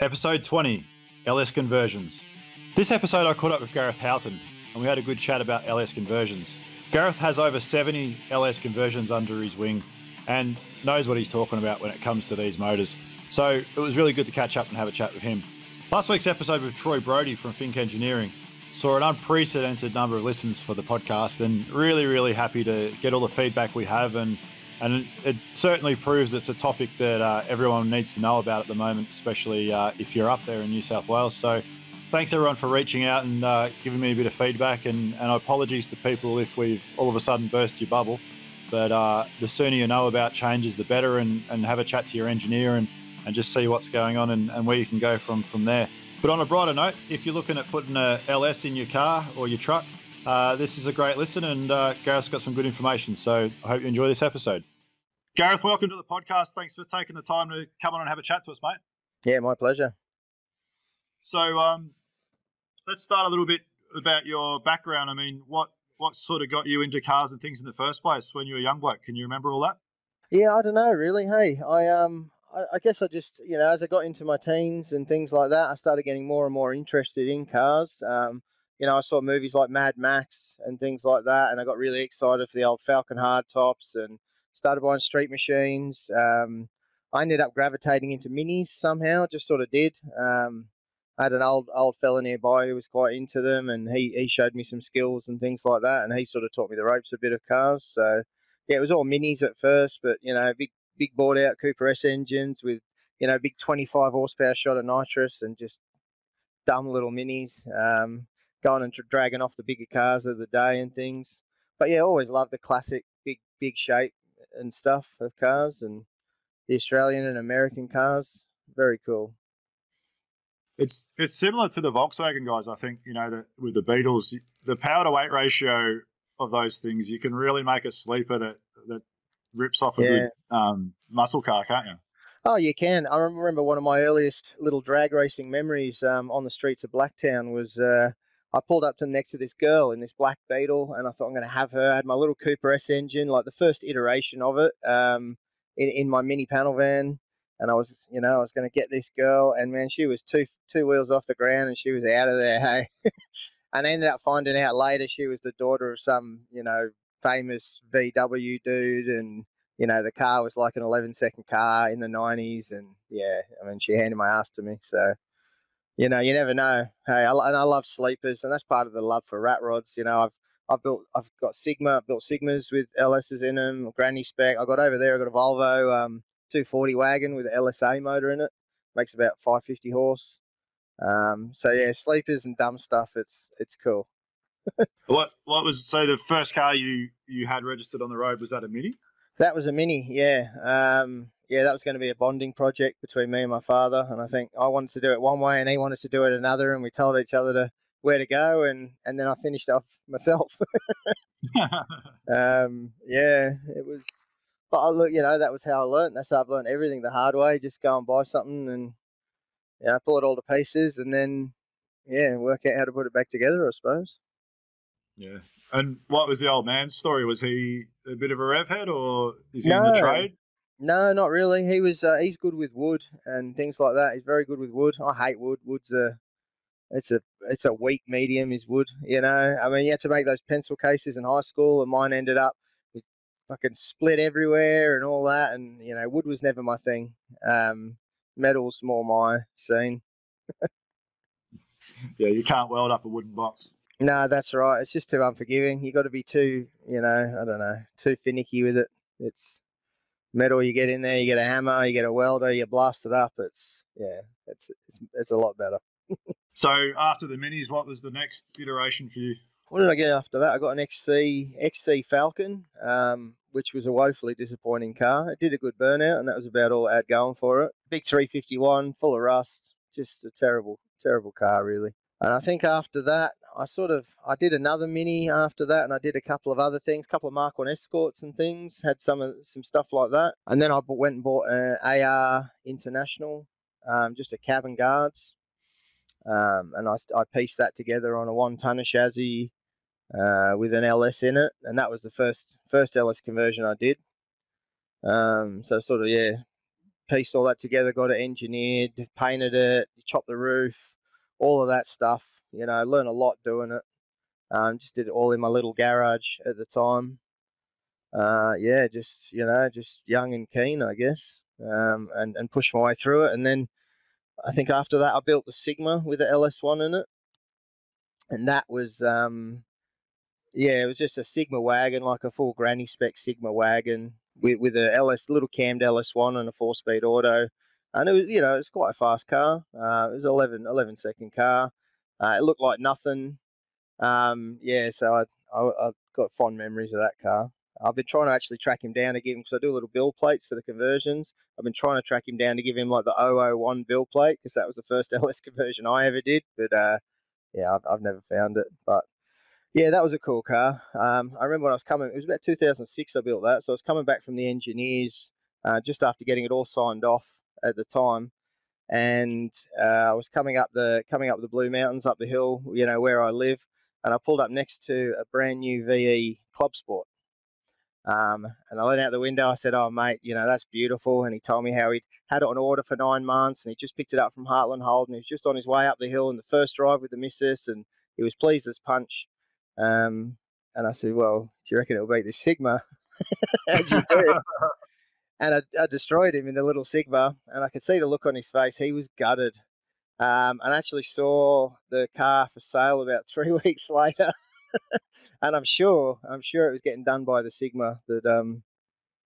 Episode 20 LS Conversions. This episode, I caught up with Gareth Houghton and we had a good chat about LS conversions. Gareth has over 70 LS conversions under his wing and knows what he's talking about when it comes to these motors. So it was really good to catch up and have a chat with him. Last week's episode with Troy Brody from Fink Engineering saw an unprecedented number of listens for the podcast and really, really happy to get all the feedback we have and and it certainly proves it's a topic that uh, everyone needs to know about at the moment, especially uh, if you're up there in New South Wales. So, thanks everyone for reaching out and uh, giving me a bit of feedback. And, and apologies to people if we've all of a sudden burst your bubble. But uh, the sooner you know about changes, the better, and, and have a chat to your engineer and, and just see what's going on and, and where you can go from, from there. But on a brighter note, if you're looking at putting a LS in your car or your truck, uh, this is a great listen, and uh, Gareth's got some good information. So I hope you enjoy this episode. Gareth, welcome to the podcast. Thanks for taking the time to come on and have a chat to us, mate. Yeah, my pleasure. So um, let's start a little bit about your background. I mean, what what sort of got you into cars and things in the first place when you were a young bloke? Can you remember all that? Yeah, I don't know really. Hey, I um, I, I guess I just you know as I got into my teens and things like that, I started getting more and more interested in cars. Um, you know, I saw movies like Mad Max and things like that, and I got really excited for the old Falcon hardtops and started buying street machines. Um, I ended up gravitating into minis somehow, just sort of did. Um, I had an old old fella nearby who was quite into them, and he, he showed me some skills and things like that, and he sort of taught me the ropes a bit of cars. So yeah, it was all minis at first, but you know, big big bored out Cooper S engines with you know big 25 horsepower shot of nitrous and just dumb little minis, um, going and dragging off the bigger cars of the day and things. But yeah, always loved the classic big big shape and stuff of cars and the Australian and American cars. Very cool. It's it's similar to the Volkswagen guys. I think you know that with the Beetles, the power to weight ratio of those things, you can really make a sleeper that that rips off a Yeah. good um, muscle car, can't you? Oh, you can. I remember one of my earliest little drag racing memories um, on the streets of Blacktown was uh, I pulled up to the next to this girl in this black Beetle, and I thought I'm going to have her. I had my little Cooper S engine, like the first iteration of it, um, in, in my mini panel van, and I was, you know, I was going to get this girl, and man, she was two two wheels off the ground, and she was out of there. Hey, and I ended up finding out later she was the daughter of some, you know, famous VW dude, and you know, the car was like an 11 second car in the 90s. And yeah, I mean, she handed my ass to me. So, you know, you never know. Hey, I, and I love sleepers, and that's part of the love for rat rods. You know, I've I've built, I've got Sigma, I've built Sigmas with LSs in them, granny spec. I got over there, I got a Volvo um, 240 wagon with an LSA motor in it, makes about 550 horse. Um, so yeah, sleepers and dumb stuff. It's it's cool. What what was so the first car you you had registered on the road was that a Mini? That was a mini, yeah. Um, yeah, that was going to be a bonding project between me and my father, and I think I wanted to do it one way, and he wanted to do it another, and we told each other to where to go, and and then I finished off myself. um, yeah, it was. But I look, you know, that was how I learned. That's how I've learned everything the hard way. Just go and buy something and you know, pull it all to pieces, and then yeah, work out how to put it back together. I suppose. yeah. And what was the old man's story? Was he a bit of a rev head, or is he in the trade? No, not really. He was uh, he's good with wood and things like that. He's very good with wood. I hate wood. Wood's a it's a it's a weak medium is wood, you know. I mean you had to make those pencil cases in high school and mine ended up with fucking split everywhere and all that and you know, wood was never my thing. Um metal's more my scene. yeah, you can't weld up a wooden box. No, that's right. It's just too unforgiving. You got to be too, you know, I don't know, too finicky with it. It's metal. You get in there, you get a hammer, you get a welder, you blast it up. It's yeah, it's it's, it's a lot better. so after the minis, what was the next iteration for you? What did I get after that? I got an XC XC Falcon, um, which was a woefully disappointing car. It did a good burnout, and that was about all it had going for it. Big 351, full of rust, just a terrible, terrible car, really. And I think after that, I sort of I did another mini after that, and I did a couple of other things, a couple of Mark One escorts and things. Had some some stuff like that, and then I went and bought an AR International, um, just a cabin guards, um, and I, I pieced that together on a one tonner chassis uh, with an LS in it, and that was the first first LS conversion I did. Um, so sort of yeah, pieced all that together, got it engineered, painted it, chopped the roof, all of that stuff. You know, I learned a lot doing it. Um, just did it all in my little garage at the time. Uh, yeah, just you know, just young and keen, I guess, um, and and pushed my way through it. And then I think after that, I built the Sigma with the LS1 in it, and that was um, yeah, it was just a Sigma wagon, like a full granny spec Sigma wagon with with a LS little cammed LS1 and a four speed auto and it was you know it's quite a fast car. Uh, it was 11, 11 second car. Uh, it looked like nothing. Um, yeah, so I, I I got fond memories of that car. I've been trying to actually track him down to give him because I do little bill plates for the conversions. I've been trying to track him down to give him like the 001 bill plate because that was the first LS conversion I ever did. But uh, yeah, I've, I've never found it. But yeah, that was a cool car. Um, I remember when I was coming, it was about 2006 I built that. So I was coming back from the engineers uh, just after getting it all signed off at the time, and uh, I was coming up the coming up the Blue Mountains up the hill, you know where I live, and I pulled up next to a brand new VE Club Sport. Um, and I let out the window. I said, "Oh, mate, you know that's beautiful." And he told me how he'd had it on order for nine months, and he just picked it up from Heartland Holden. He was just on his way up the hill in the first drive with the missus, and he was pleased as punch. Um, and I said, "Well, do you reckon it'll beat the Sigma?" as you do and I, I, destroyed him in the little Sigma, and I could see the look on his face. He was gutted. Um, and I actually saw the car for sale about three weeks later, and I'm sure, I'm sure it was getting done by the Sigma that, um,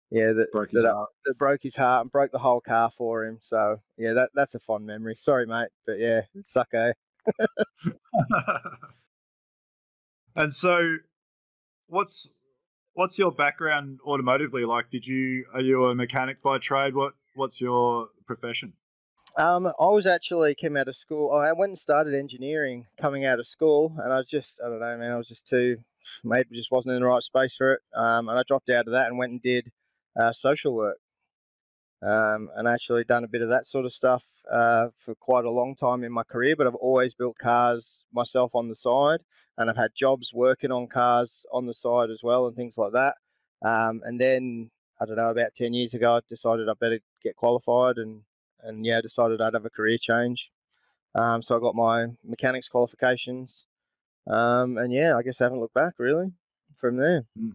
yeah, that broke his that, heart. that broke his heart and broke the whole car for him. So yeah, that that's a fond memory. Sorry, mate, but yeah, suck eh. and so, what's what's your background automotively like? Did you are you a mechanic by trade? What what's your profession? Um, I was actually came out of school. I went and started engineering coming out of school, and I was just I don't know, man. I was just too maybe just wasn't in the right space for it. Um, and I dropped out of that and went and did uh, social work. Um, and actually done a bit of that sort of stuff uh, for quite a long time in my career. But I've always built cars myself on the side and I've had jobs working on cars on the side as well and things like that. Um, and then I don't know, about ten years ago, I decided I better get qualified and and yeah, decided I'd have a career change. Um, so I got my mechanics qualifications, um, and yeah, I guess I haven't looked back really from there. Mm.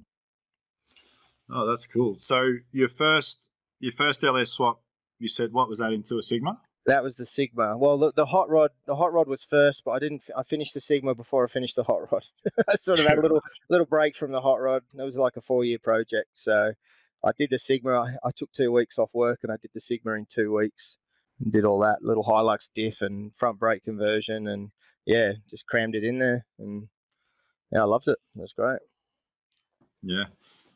Oh, that's cool. So your first your first LS swap, you said what was that into a Sigma? That was the Sigma. Well, the, the hot rod, the hot rod was first, but I didn't. I finished the Sigma before I finished the hot rod. I sort of had a little little break from the hot rod. It was like a four year project, so I did the Sigma. I, I, took two weeks off work and I did the Sigma in two weeks and did all that little Hilux diff and front brake conversion and yeah, just crammed it in there and yeah, I loved it. It was great. Yeah,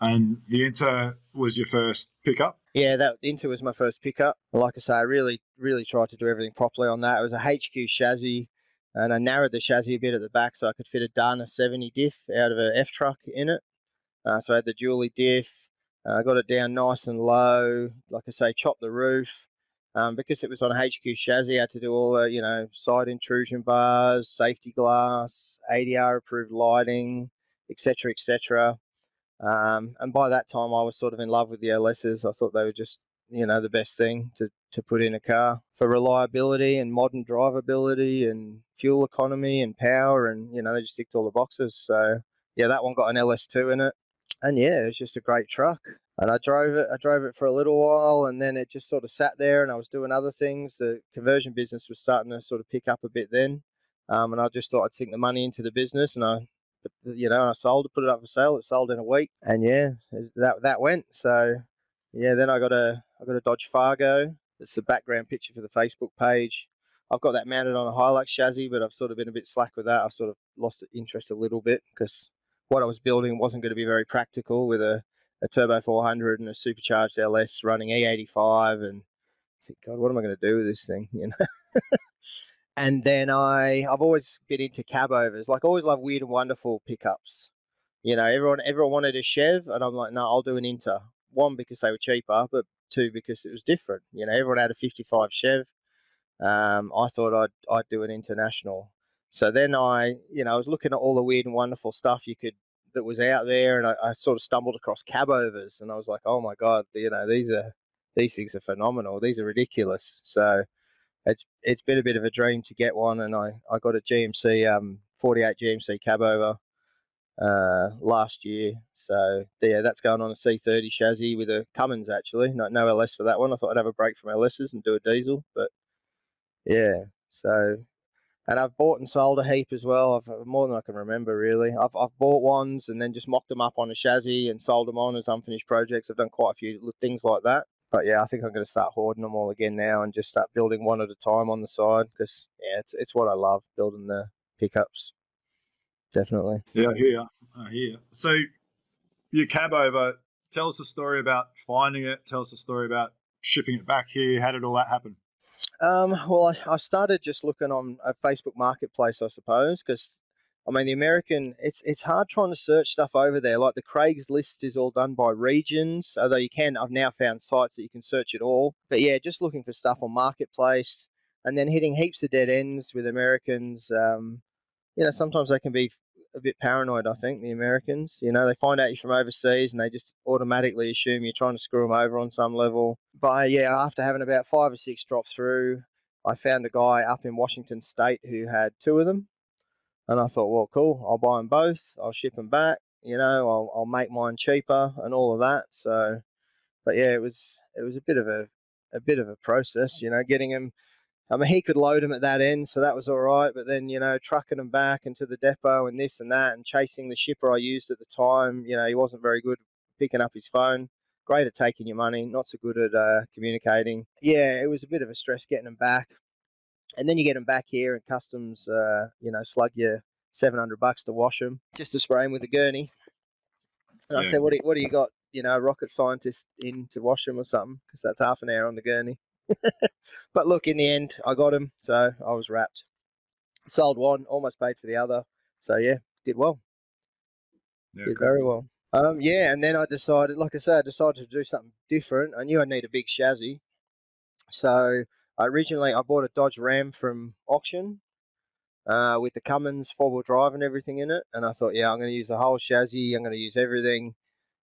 and the Inter was your first pickup. Yeah, that Inter was my first pickup. Like I say, I really, really tried to do everything properly on that. It was a HQ chassis, and I narrowed the chassis a bit at the back so I could fit a Dana 70 diff out of an F truck in it. Uh, so I had the dually diff. Uh, I got it down nice and low. Like I say, chopped the roof. Um, because it was on HQ chassis, I had to do all the, you know, side intrusion bars, safety glass, ADR approved lighting, etc., etc. Um, and by that time, I was sort of in love with the LSs. I thought they were just, you know, the best thing to, to put in a car for reliability and modern drivability and fuel economy and power. And, you know, they just ticked all the boxes. So, yeah, that one got an LS2 in it. And yeah, it was just a great truck. And I drove it. I drove it for a little while, and then it just sort of sat there. And I was doing other things. The conversion business was starting to sort of pick up a bit then. um, and I just thought I'd sink the money into the business, and I, Uh, you know, I sold it, put it up for sale. It sold in a week, and yeah, that that went. So yeah, then I got a I got a Dodge Fargo. It's the background picture for the Facebook page. I've got that mounted on a Hilux chassis, but I've sort of been a bit slack with that. I've sort of lost interest a little bit because what I was building wasn't going to be very practical with a, a turbo 400 and a supercharged LS running E85. And I think, God, what am I going to do with this thing? You know. And then I, I've always been into cab overs. Like, I always love weird and wonderful pickups. You know, everyone everyone wanted a Chev, and I'm like, no, I'll do an Inter. One because they were cheaper, but two because it was different. You know, everyone had a 55 Chev. Um, I thought I'd I'd do an international. So then I, you know, I was looking at all the weird and wonderful stuff you could that was out there, and I, I sort of stumbled across cab overs, and I was like, oh my god, you know, these are these things are phenomenal. These are ridiculous. So it's it's been a bit of a dream to get one, and I I got a GMC um 48 GMC cab over uh, last year. So yeah, that's going on a C30 chassis with a Cummins actually. Not no LS for that one. I thought I'd have a break from LSs and do a diesel, but yeah. So and I've bought and sold a heap as well. I've uh, more than I can remember really. I've I've bought ones and then just mocked them up on a chassis and sold them on as unfinished projects. I've done quite a few things like that. But yeah, I think I'm going to start hoarding them all again now and just start building one at a time on the side because yeah, it's it's what I love building the pickups definitely. Yeah, I hear. I hear. So your cab over. Tell us a story about finding it. Tell us a story about shipping it back here. How did all that happen? Um, well, I, I started just looking on a Facebook Marketplace, I suppose, because I mean the American. It's it's hard trying to search stuff over there. Like the Craigslist is all done by regions, although you can. I've now found sites that you can search it all. But yeah, just looking for stuff on Marketplace, and then hitting heaps of dead ends with Americans. Um, you know, sometimes they can be a bit paranoid. I think the Americans, you know, they find out you're from overseas and they just automatically assume you're trying to screw them over on some level. But yeah, after having about five or six drop through, I found a guy up in Washington State who had two of them, and I thought, well, cool, I'll buy them both. I'll ship them back. You know, I'll I'll make mine cheaper and all of that. So, but yeah, it was it was a bit of a a bit of a process, you know, getting them I mean, he could load them at that end, so that was all right. But then, you know, trucking them back into the depot and this and that, and chasing the shipper I used at the time, you know, he wasn't very good picking up his phone. Great at taking your money, not so good at uh, communicating. Yeah, it was a bit of a stress getting them back. And then you get them back here, and customs, uh, you know, slug you seven hundred bucks to wash them, just to spray them with a gurney. And yeah. I said, "What do you, what do you got? You know, rocket scientist in to wash them or something? Because that's half an hour on the gurney." but look, in the end, I got him, so I was wrapped. Sold one, almost paid for the other. So yeah, did well. Yeah, did cool. very well. Um, yeah, and then I decided, like I said, I decided to do something different. I knew I need a big chassis, so originally I bought a Dodge Ram from auction uh, with the Cummins four wheel drive and everything in it, and I thought, yeah, I'm going to use the whole chassis. I'm going to use everything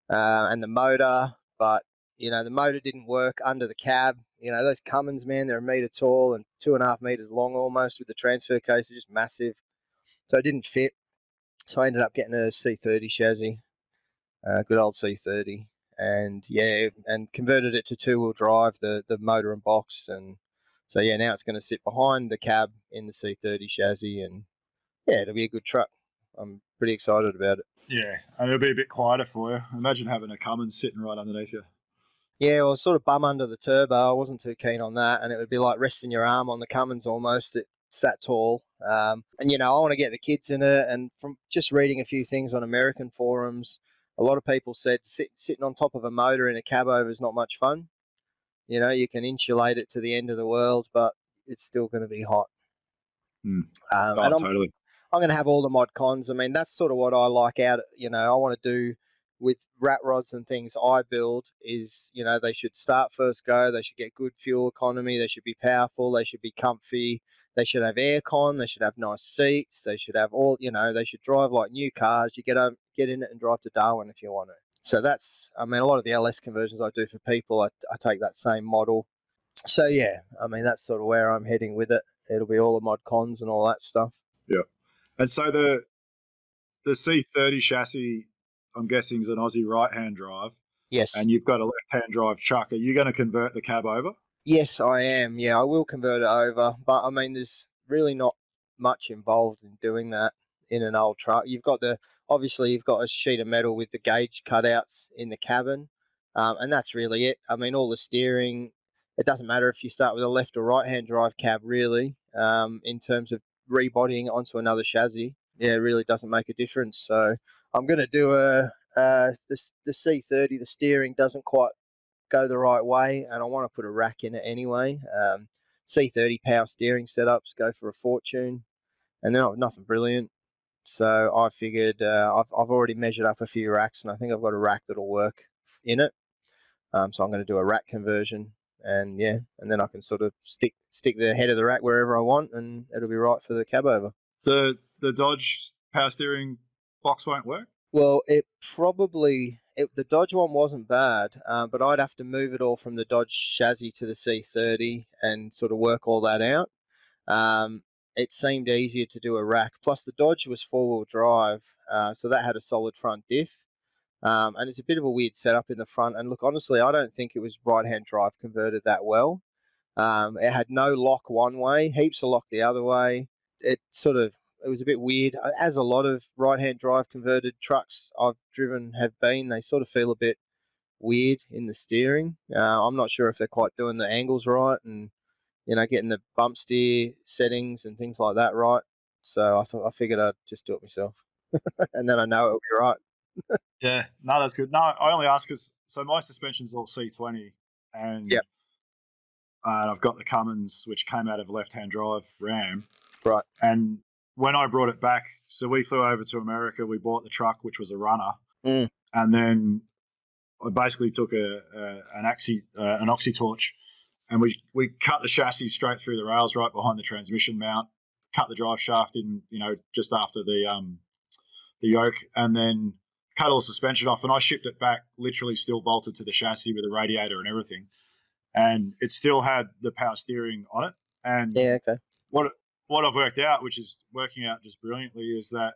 uh, and the motor, but you know the motor didn't work under the cab you know, those Cummins, man, they're a meter tall and two and a half meters long almost with the transfer case. They're just massive. So it didn't fit. So I ended up getting a C30 chassis, uh, good old C30. And yeah, and converted it to two wheel drive, the, the motor and box. And so yeah, now it's going to sit behind the cab in the C30 chassis. And yeah, it'll be a good truck. I'm pretty excited about it. Yeah, and it'll be a bit quieter for you. Imagine having a Cummins sitting right underneath you. Yeah, well, sort of bum under the turbo. I wasn't too keen on that, and it would be like resting your arm on the Cummins almost. It's that tall, um, and you know I want to get the kids in it. And from just reading a few things on American forums, a lot of people said sit, sitting on top of a motor in a cab over is not much fun. You know, you can insulate it to the end of the world, but it's still going to be hot. Mm. Um, oh, I'm, totally. I'm going to have all the mod cons. I mean, that's sort of what I like out. You know, I want to do with rat rods and things I build is, you know, they should start first go. They should get good fuel economy. They should be powerful. They should be comfy. They should have aircon. They should have nice seats. They should have all, you know, they should drive like new cars. You get get in it and drive to Darwin if you want to. So that's, I mean, a lot of the LS conversions I do for people, I, I take that same model. So yeah, I mean, that's sort of where I'm heading with it. It'll be all the mod cons and all that stuff. Yeah. And so the the C30 chassis I'm guessing is an Aussie right hand drive. Yes. And you've got a left hand drive chuck. Are you going to convert the cab over? Yes, I am. Yeah, I will convert it over. But I mean, there's really not much involved in doing that in an old truck. You've got the obviously you've got a sheet of metal with the gauge cutouts in the cabin, um, and that's really it. I mean, all the steering. It doesn't matter if you start with a left or right hand drive cab, really, um, in terms of rebodying onto another chassis. Yeah, it really doesn't make a difference. So I'm going to do a uh, the the C30. The steering doesn't quite go the right way, and I want to put a rack in it anyway. Um, C30 power steering setups go for a fortune, and they're not nothing brilliant. So I figured uh, I've, I've already measured up a few racks, and I think I've got a rack that'll work in it. Um, so I'm going to do a rack conversion, and yeah, and then I can sort of stick stick the head of the rack wherever I want, and it'll be right for the cab over. The the Dodge power steering box won't work. Well, it probably it, the Dodge one wasn't bad, uh, but I'd have to move it all from the Dodge chassis to the C30 and sort of work all that out. Um, it seemed easier to do a rack. Plus, the Dodge was four wheel drive, uh, so that had a solid front diff. Um, and it's a bit of a weird setup in the front. And look, honestly, I don't think it was right hand drive converted that well. Um, it had no lock one way, heaps of lock the other way. It sort of it was a bit weird, as a lot of right hand drive converted trucks I've driven have been. They sort of feel a bit weird in the steering. Uh, I'm not sure if they're quite doing the angles right and you know getting the bump steer settings and things like that right. So I thought I figured I'd just do it myself, and then I know it'll be right. yeah, no, that's good. No, I only ask because so my suspension's all C20, and yeah, and I've got the Cummins, which came out of a left-hand drive Ram, right, and when I brought it back, so we flew over to America. We bought the truck, which was a runner, mm. and then I basically took a, a an oxy uh, an oxy torch, and we we cut the chassis straight through the rails, right behind the transmission mount. Cut the drive shaft in, you know, just after the um the yoke, and then cut all the suspension off. And I shipped it back, literally still bolted to the chassis with a radiator and everything, and it still had the power steering on it. And yeah, okay. What what I've worked out, which is working out just brilliantly, is that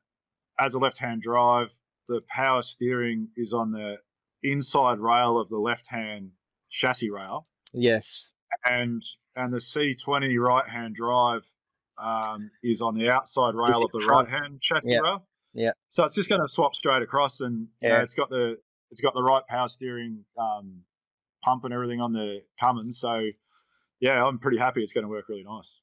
as a left-hand drive, the power steering is on the inside rail of the left-hand chassis rail. Yes. And and the C20 right-hand drive um, is on the outside rail of the right-hand chassis yeah. rail. Yeah. So it's just going to swap straight across, and yeah, you know, it's got the it's got the right power steering um, pump and everything on the Cummins. So yeah, I'm pretty happy. It's going to work really nice.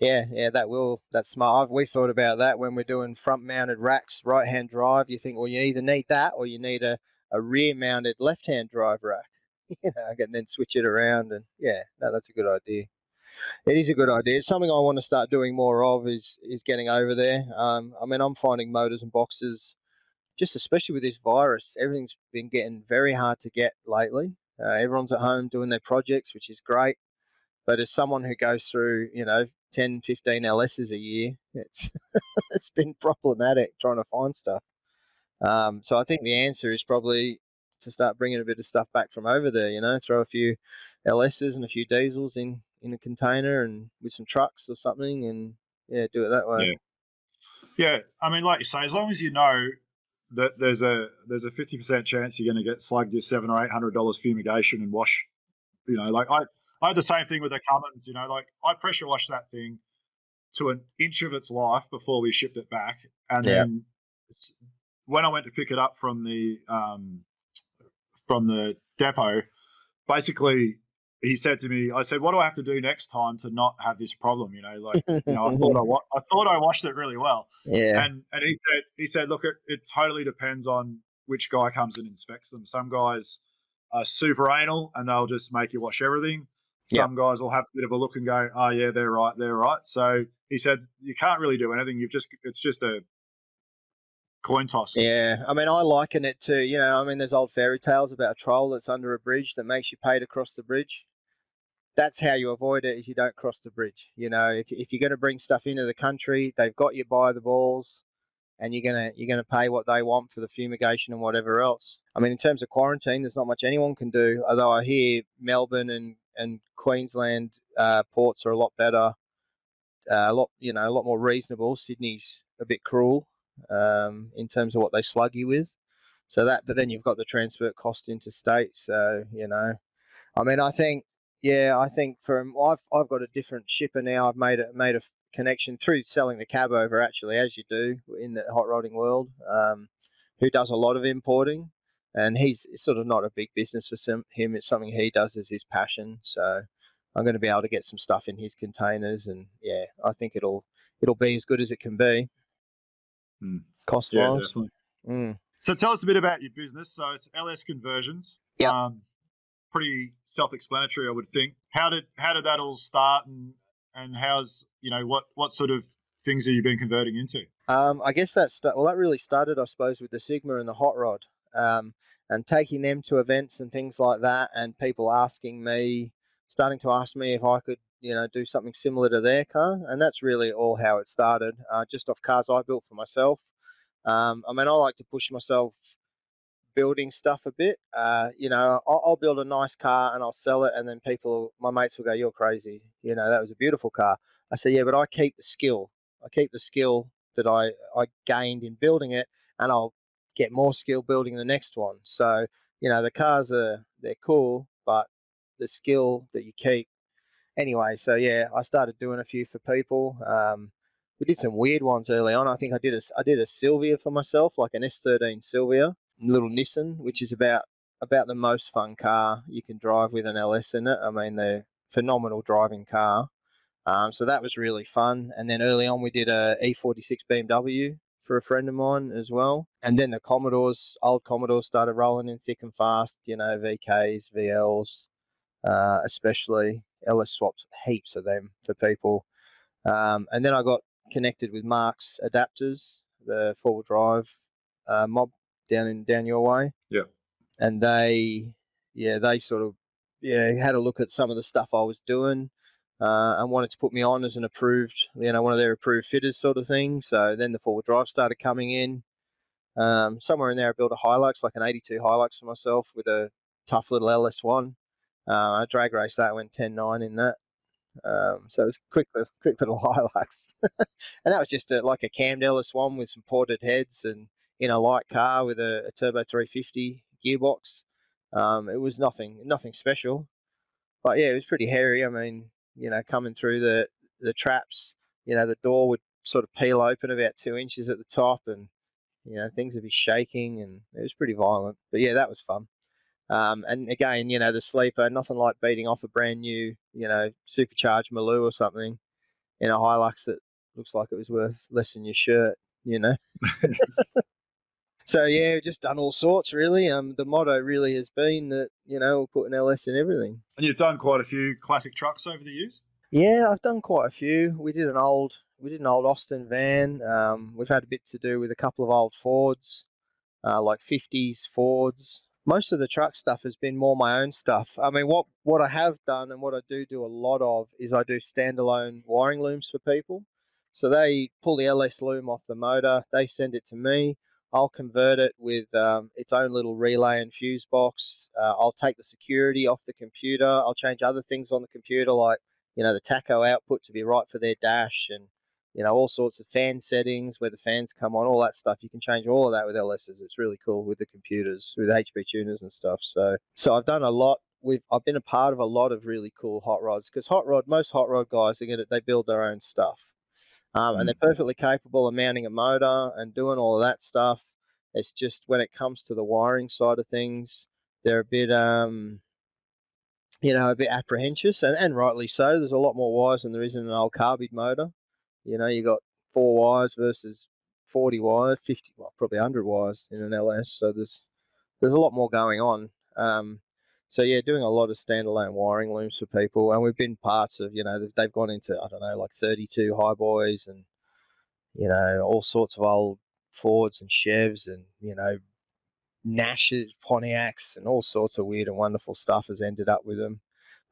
Yeah, yeah, that will. That's smart. we thought about that when we're doing front mounted racks, right hand drive. You think, well, you either need that or you need a, a rear mounted left hand drive rack. you know, and then switch it around. And yeah, no, that's a good idea. It is a good idea. It's something I want to start doing more of. Is is getting over there. Um, I mean, I'm finding motors and boxes, just especially with this virus, everything's been getting very hard to get lately. Uh, everyone's at home doing their projects, which is great. But as someone who goes through, you know, 10, 15 LSs a year, it's it's been problematic trying to find stuff. Um, so I think the answer is probably to start bringing a bit of stuff back from over there. You know, throw a few LSs and a few diesels in in a container and with some trucks or something, and yeah, do it that way. Yeah, yeah. I mean, like you say, as long as you know that there's a there's a fifty percent chance you're going to get slugged your seven or eight hundred dollars fumigation and wash. You know, like I I had the same thing with the Cummins. You know, like I pressure washed that thing to an inch of its life before we shipped it back, and yeah. then when I went to pick it up from the um, from the depot, basically he said to me, I said, "What do I have to do next time to not have this problem?" You know, like you know, I thought I, wa- I thought I washed it really well. Yeah. And and he said he said, "Look, it, it totally depends on which guy comes and inspects them. Some guys are super anal and they'll just make you wash everything. Some yep. guys will have a bit of a look and go, "Oh yeah, they're right, they're right." So he said, "You can't really do anything. You've just it's just a coin toss." Yeah, I mean, I liken it to you know, I mean, there's old fairy tales about a troll that's under a bridge that makes you pay to cross the bridge. That's how you avoid it: is you don't cross the bridge. You know, if if you're going to bring stuff into the country, they've got you by the balls and you're gonna you're gonna pay what they want for the fumigation and whatever else. I mean, in terms of quarantine, there's not much anyone can do. Although I hear Melbourne and and Queensland uh, ports are a lot better, uh, a lot you know a lot more reasonable. Sydney's a bit cruel um, in terms of what they slug you with. So that, but then you've got the transfer cost into state. So you know, I mean, I think yeah, I think from I've I've got a different shipper now. I've made a made a connection through selling the cab over, actually, as you do in the hot rodding world, um, who does a lot of importing. And he's sort of not a big business for some, him. It's something he does as his passion. So I'm going to be able to get some stuff in his containers, and yeah, I think it'll it'll be as good as it can be, Mm. cost Yeah, wise. Mm. So tell us a bit about your business. So it's LS Conversions. Yep. Um, pretty self-explanatory, I would think. How did how did that all start, and and how's you know what what sort of things have you been converting into? Um, I guess that's well, that really started, I suppose, with the Sigma and the Hot Rod, um, and taking them to events and things like that, and people asking me, starting to ask me if I could, you know, do something similar to their car, and that's really all how it started, uh, just off cars I built for myself. Um, I mean, I like to push myself building stuff a bit. Uh, you know, I'll, I'll build a nice car and I'll sell it, and then people, my mates will go, "You're crazy." You know, that was a beautiful car. I say, "Yeah, but I keep the skill. I keep the skill that I, I gained in building it, and I'll get more skill building the next one. So, you know, the cars are they're cool, the skill that you keep. Anyway, so yeah, I started doing a few for people. Um, we did some weird ones early on. I think I did a I did a Sylvia for myself, like an S13 Sylvia, little Nissan, which is about about the most fun car you can drive with an LS in it. I mean, they're phenomenal driving car. Um, so that was really fun. And then early on, we did a E46 BMW for a friend of mine as well. And then the Commodores, old Commodores, started rolling in thick and fast. You know, VKs, VLs, uh, especially LS swapped heaps of them for people. Um, and then I got connected with Mark's adapters, the four-wheel drive uh, mob down in down your way. Yeah. And they, yeah, they sort of, yeah, had a look at some of the stuff I was doing uh, and wanted to put me on as an approved, you know, one of their approved fitters sort of thing. So then the four-wheel drive started coming in. Um, somewhere in there, I built a Hilux, like an 82 Hilux for myself with a tough little LS1. Uh, I drag raced that, went 10.9 in that. Um, so it was quick, quick little Hilux. and that was just a, like a cammed LS1 with some ported heads and in a light car with a, a turbo 350 gearbox. Um, it was nothing, nothing special, but yeah, it was pretty hairy. I mean, you know, coming through the the traps, you know, the door would sort of peel open about two inches at the top, and you know, things would be shaking, and it was pretty violent. But yeah, that was fun. Um, and again, you know, the sleeper, nothing like beating off a brand new, you know, supercharged Maloo or something in a Hilux that looks like it was worth less than your shirt, you know. so yeah, we've just done all sorts really. Um, the motto really has been that you know we'll put an LS in everything. And you've done quite a few classic trucks over the years. Yeah, I've done quite a few. We did an old, we did an old Austin van. Um, we've had a bit to do with a couple of old Fords, uh, like fifties Fords. Most of the truck stuff has been more my own stuff. I mean, what what I have done and what I do do a lot of is I do standalone wiring looms for people. So they pull the LS loom off the motor, they send it to me. I'll convert it with um, its own little relay and fuse box. Uh, I'll take the security off the computer. I'll change other things on the computer, like you know the tacho output to be right for their dash, and you know all sorts of fan settings where the fans come on, all that stuff. You can change all of that with LSs. It's really cool with the computers, with HP tuners and stuff. So, so I've done a lot. We've I've been a part of a lot of really cool hot rods because hot rod, most hot rod guys are gonna they build their own stuff. Um, and they're perfectly capable of mounting a motor and doing all of that stuff. It's just when it comes to the wiring side of things, they're a bit, um, you know, a bit apprehensive, and, and rightly so. There's a lot more wires than there is in an old carbide motor. You know, you got four wires versus 40 wires, 50, well, probably 100 wires in an LS. So there's there's a lot more going on. Um, so yeah, doing a lot of standalone wiring looms for people, and we've been parts of, you know, they've- gone into I don't know, like 32 high boys and you know all sorts of old Fords and Chevs and you know Nashes, Pontiacs, and all sorts of weird and wonderful stuff has ended up with them.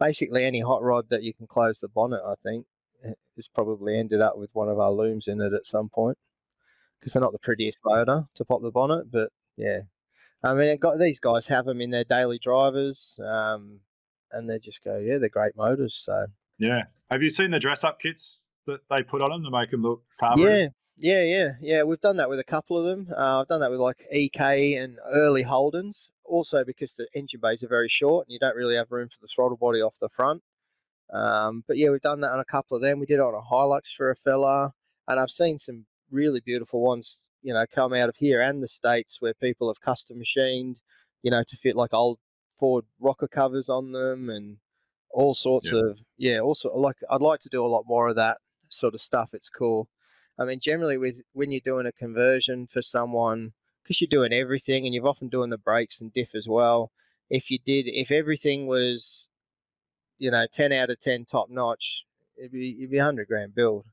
Basically, any hot rod that you can close the bonnet, I think, has probably ended up with one of our looms in it at some point. Because they're not the prettiest motor to pop the bonnet, but yeah. I mean, it got these guys have them in their daily drivers, um, and they just go, yeah, they're great motors. So Yeah. Have you seen the dress up kits that they put on them to make them look car? Yeah, yeah, yeah, yeah. We've done that with a couple of them. Uh, I've done that with like EK and early Holdens. Also, because the engine bays are very short and you don't really have room for the throttle body off the front. Um, but yeah, we've done that on a couple of them. We did it on a Hilux for a fella, and I've seen some really beautiful ones, you know, come out of here and the states where people have custom machined, you know, to fit like old Ford rocker covers on them and all sorts Yeah. of yeah. Also, like I'd like to do a lot more of that sort of stuff. It's cool. I mean, generally with when you're doing a conversion for someone, because you're doing everything and you're often doing the brakes and diff as well. If you did, if everything was, you know, ten out of ten top notch, it'd be it'd be a hundred grand build.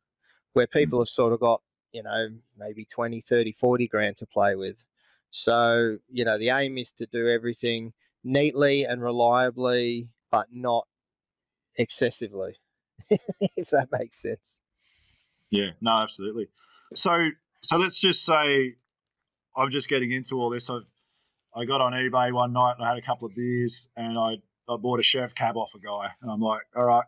Where hmm. people have sort of got, you know, maybe 20, 30, 40 grand to play with. So, you know, the aim is to do everything neatly and reliably, but not excessively. if that makes sense. Yeah, no, absolutely. So, so let's just say I'm just getting into all this. I've I got on eBay one night and I had a couple of beers and I I bought a Chev cab off a guy and I'm like, all right,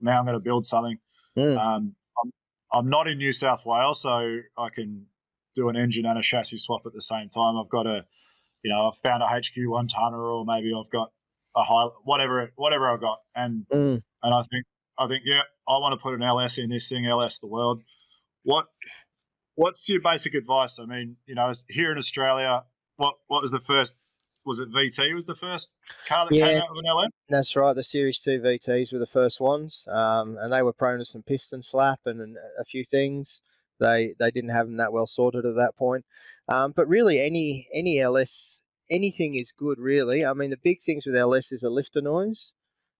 now I'm going to build something. Mm. Um, I'm I'm not in New South Wales, so I can do an engine and a chassis swap at the same time. I've got a, you know, I've found a HQ one tonner or maybe I've got a high whatever whatever I've got and Mm. and I think I think yeah, I want to put an LS in this thing, LS the world. What what's your basic advice? I mean, you know, here in Australia, what what was the first? Was it VT? Was the first car that Yeah. came out of an LS? That's right. The Series 2 VTs were the first ones, um, and they were prone to some piston slap and, and a few things. They they didn't have them that well sorted at that point. Um, but really, any any LS, anything is good, really. I mean, the big things with LS is a lifter noise.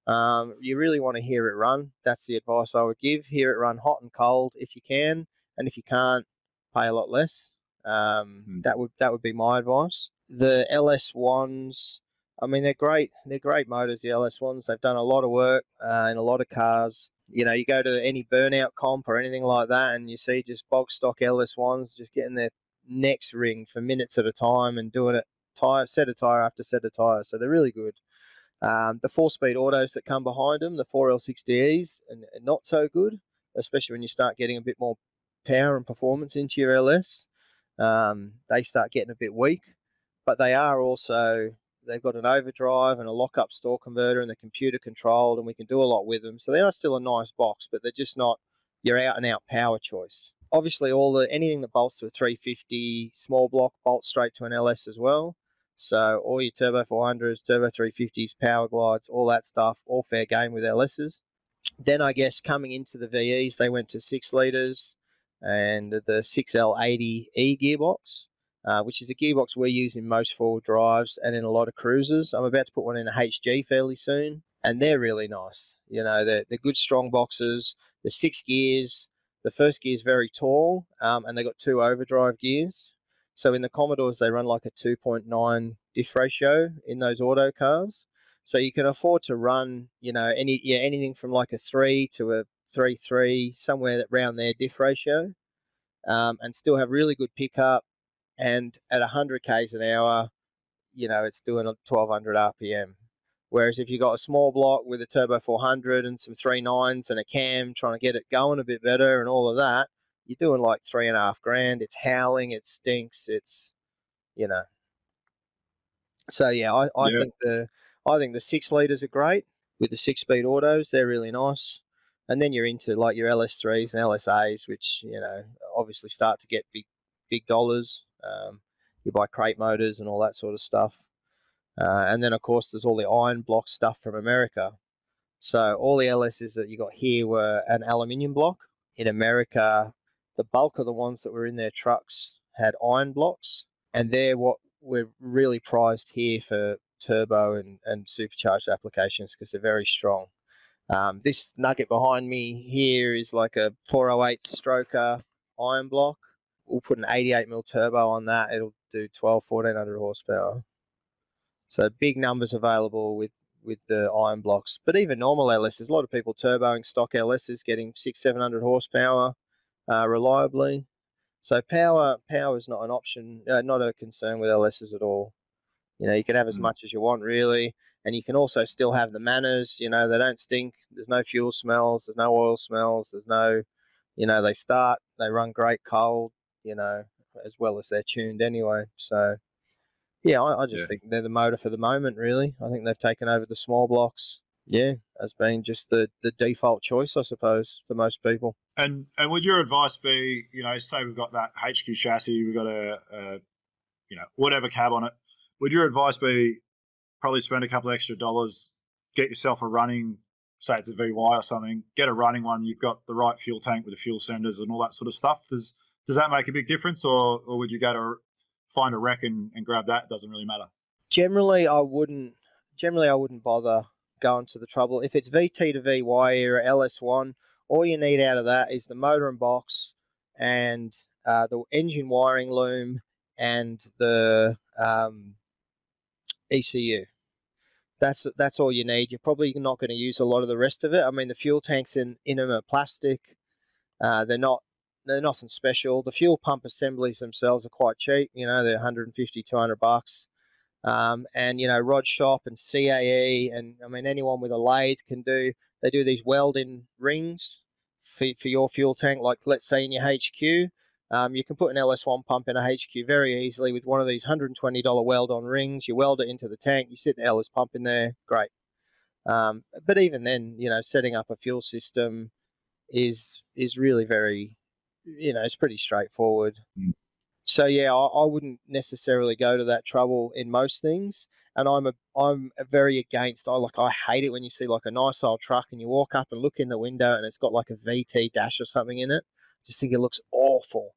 Um, you really want to hear it run. That's the advice I would give. Hear it run hot and cold if you can, and if you can't, pay a lot less. Um, Hmm. That would that would be my advice. The LS ones, I mean, they're great. They're great motors, the LS ones. They've done a lot of work uh, in a lot of cars. You know, you go to any burnout comp or anything like that, and you see just bog stock LS ones just getting their necks ring for minutes at a time and doing it tire set of tire after set of tire. So they're really good. Um, the four speed autos that come behind them, the 4L60Es, and, and not so good, especially when you start getting a bit more power and performance into your LS. Um, they start getting a bit weak, but they are also they've got an overdrive and a lockup store converter, and they're computer controlled, and we can do a lot with them. So they are still a nice box, but they're just not your out-and-out power choice. Obviously, all the anything that bolts to a 350 small block bolts straight to an LS as well. So all your turbo 400s, turbo 350s, power glides, all that stuff, all fair game with LSs. Then I guess coming into the VEs, they went to six liters and the 6L80E gearbox uh, which is a gearbox we use in most four-wheel drives and in a lot of cruisers. I'm about to put one in a HG fairly soon, and they're really nice. You know, they're, they're good, strong boxes. The six gears. The first gear is very tall, um, and they've got two overdrive gears. So in the Commodores, they run like a 2.9 diff ratio in those auto cars. So you can afford to run, you know, any yeah anything from like a three to a three three somewhere around their diff ratio, um, and still have really good pickup and at 100 k's an hour, you know, it's doing a 1200 RPM. Whereas if you got a small block with a turbo 400 and some three nines and a cam trying to get it going a bit better and all of that, you're doing like three and a half grand. It's howling, it stinks, it's, you know. So yeah, I, I Yeah. think the I think the six liters are great with the six speed autos. They're really nice. And then you're into like your LS3s and LSAs, which you know obviously start to get big big dollars. Um, you buy crate motors and all that sort of stuff. Uh, and then, of course, there's all the iron block stuff from America. So all the LSs that you got here were an aluminium block. In America, the bulk of the ones that were in their trucks had iron blocks, and they're what we're really prized here for turbo and, and supercharged applications because they're very strong. Um, this nugget behind me here is like a 408 stroker iron block we'll put an 88 mil turbo on that. It'll do 12, 1400 horsepower. So big numbers available with with the iron blocks. But even normal LSs, a lot of people turboing stock LSs, getting six, 700 horsepower uh, reliably. So power power is not an option, uh, not a concern with LSs at all. You know, you can have as Mm. much as you want really, and you can also still have the manners. You know, they don't stink. There's no fuel smells. There's no oil smells. There's no, you know, they start. They run great cold you know, as well as they're tuned anyway. So, yeah, I, I just Yeah. think they're the motor for the moment, really. I think they've taken over the small blocks. yeah, as being just the the default choice, I suppose, for most people. And and would your advice be, you know, say we've got that HQ chassis, we've got a, a you know whatever cab on it. Would your advice be probably spend a couple extra dollars, get yourself a running, say it's a VY or something, get a running one. You've got the right fuel tank with the fuel senders and all that sort of stuff. Does does that make a big difference, or or would you go to find a wreck and, and grab that? It doesn't really matter. Generally, I wouldn't. Generally, I wouldn't bother going to the trouble. If it's VT to VY or LS1, all you need out of that is the motor and box and uh, the engine wiring loom and the um, ECU. That's that's all you need. You're probably not going to use a lot of the rest of it. I mean, the fuel tanks in, in them are plastic. Uh, they're not they're nothing special. The fuel pump assemblies themselves are quite cheap. You know, they're 150, 200 bucks. Um, and you know, Rod Shop and CAE, and I mean, anyone with a lathe can do. They do these welding rings for, for your fuel tank. Like, let's say in your HQ, um, you can put an LS1 pump in a HQ very easily with one of these $120 weld-on rings. You weld it into the tank. You sit the LS pump in there. Great. Um, but even then, you know, setting up a fuel system is is really very, you know, it's pretty straightforward. Mm. So yeah, I, I, wouldn't necessarily go to that trouble in most things. And I'm a I'm a very against. I like I hate it when you see like a nice old truck and you walk up and look in the window and it's got like a VT dash or something in it. Just think it looks awful.